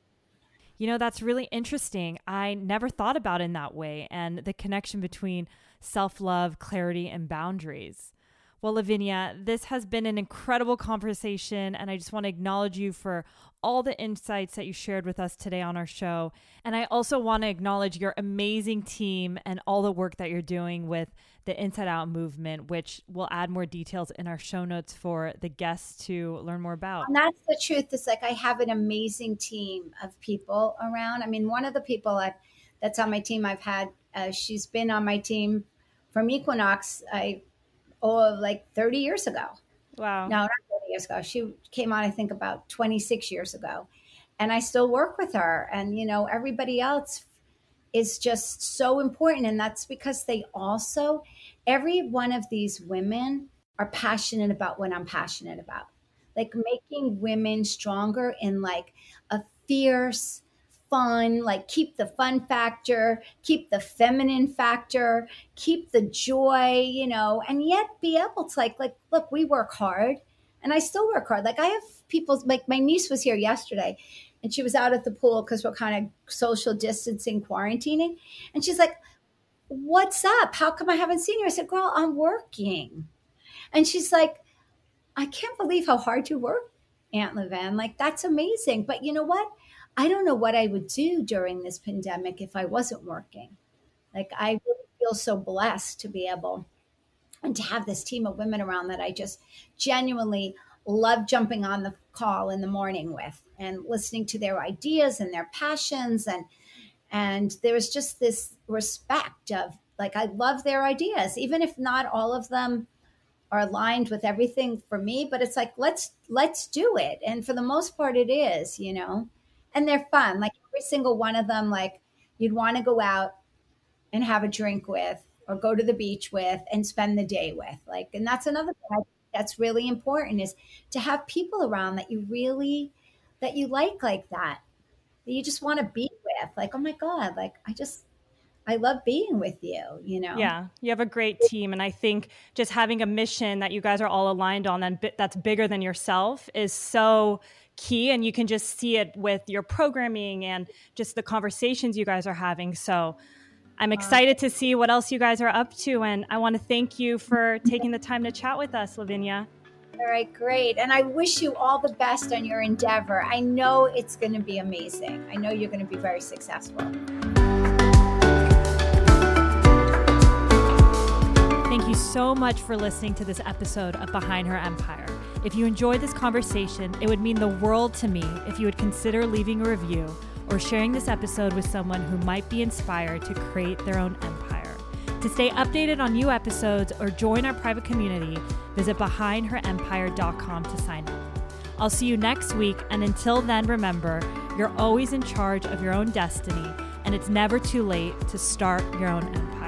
You know that's really interesting. I never thought about it in that way and the connection between self-love clarity and boundaries. Well, Lavinia, this has been an incredible conversation, and I just want to acknowledge you for all the insights that you shared with us today on our show. And I also want to acknowledge your amazing team and all the work that you're doing with the Inside Out movement, which we'll add more details in our show notes for the guests to learn more about. And that's the truth. It's like I have an amazing team of people around. I mean, one of the people I've, that's on my team, I've had, uh, she's been on my team from Equinox. I oh, like 30 years ago. Wow. No, not 30 years ago. She came on, I think, about 26 years ago. And I still work with her. And, you know, everybody else is just so important. And that's because they also, every one of these women are passionate about what I'm passionate about. Like making women stronger in like a fierce, fun, like keep the fun factor, keep the feminine factor, keep the joy, you know, and yet be able to like like look, we work hard and I still work hard. Like I have people like my niece was here yesterday and she was out at the pool because we're kind of social distancing, quarantining. And she's like, What's up? How come I haven't seen you? I said, Girl, I'm working. And she's like, I can't believe how hard you work, Aunt Levan. Like, that's amazing. But you know what? I don't know what I would do during this pandemic if I wasn't working. Like, I really feel so blessed to be able and to have this team of women around that I just genuinely love jumping on the call in the morning with and listening to their ideas and their passions and and there was just this respect of like I love their ideas even if not all of them are aligned with everything for me but it's like let's let's do it. And for the most part it is you know and they're fun. Like every single one of them like you'd want to go out and have a drink with or go to the beach with and spend the day with. Like and that's another thing that's really important is to have people around that you really that you like like that that you just want to be with like oh my god like i just I love being with you, you know? Yeah, you have a great team. And I think just having a mission that you guys are all aligned on and that's bigger than yourself is so key. And you can just see it with your programming and just the conversations you guys are having. So I'm excited to see what else you guys are up to. And I want to thank you for taking the time to chat with us, Lavinia. All right, great. And I wish you all the best on your endeavor. I know it's going to be amazing. I know you're going to be very successful. Thank you so much for listening to this episode of Behind Her Empire. If you enjoyed this conversation, it would mean the world to me if you would consider leaving a review or sharing this episode with someone who might be inspired to create their own empire. To stay updated on new episodes or join our private community, visit behindherempire.com to sign up. I'll see you next week, and until then, remember you're always in charge of your own destiny, and it's never too late to start your own empire.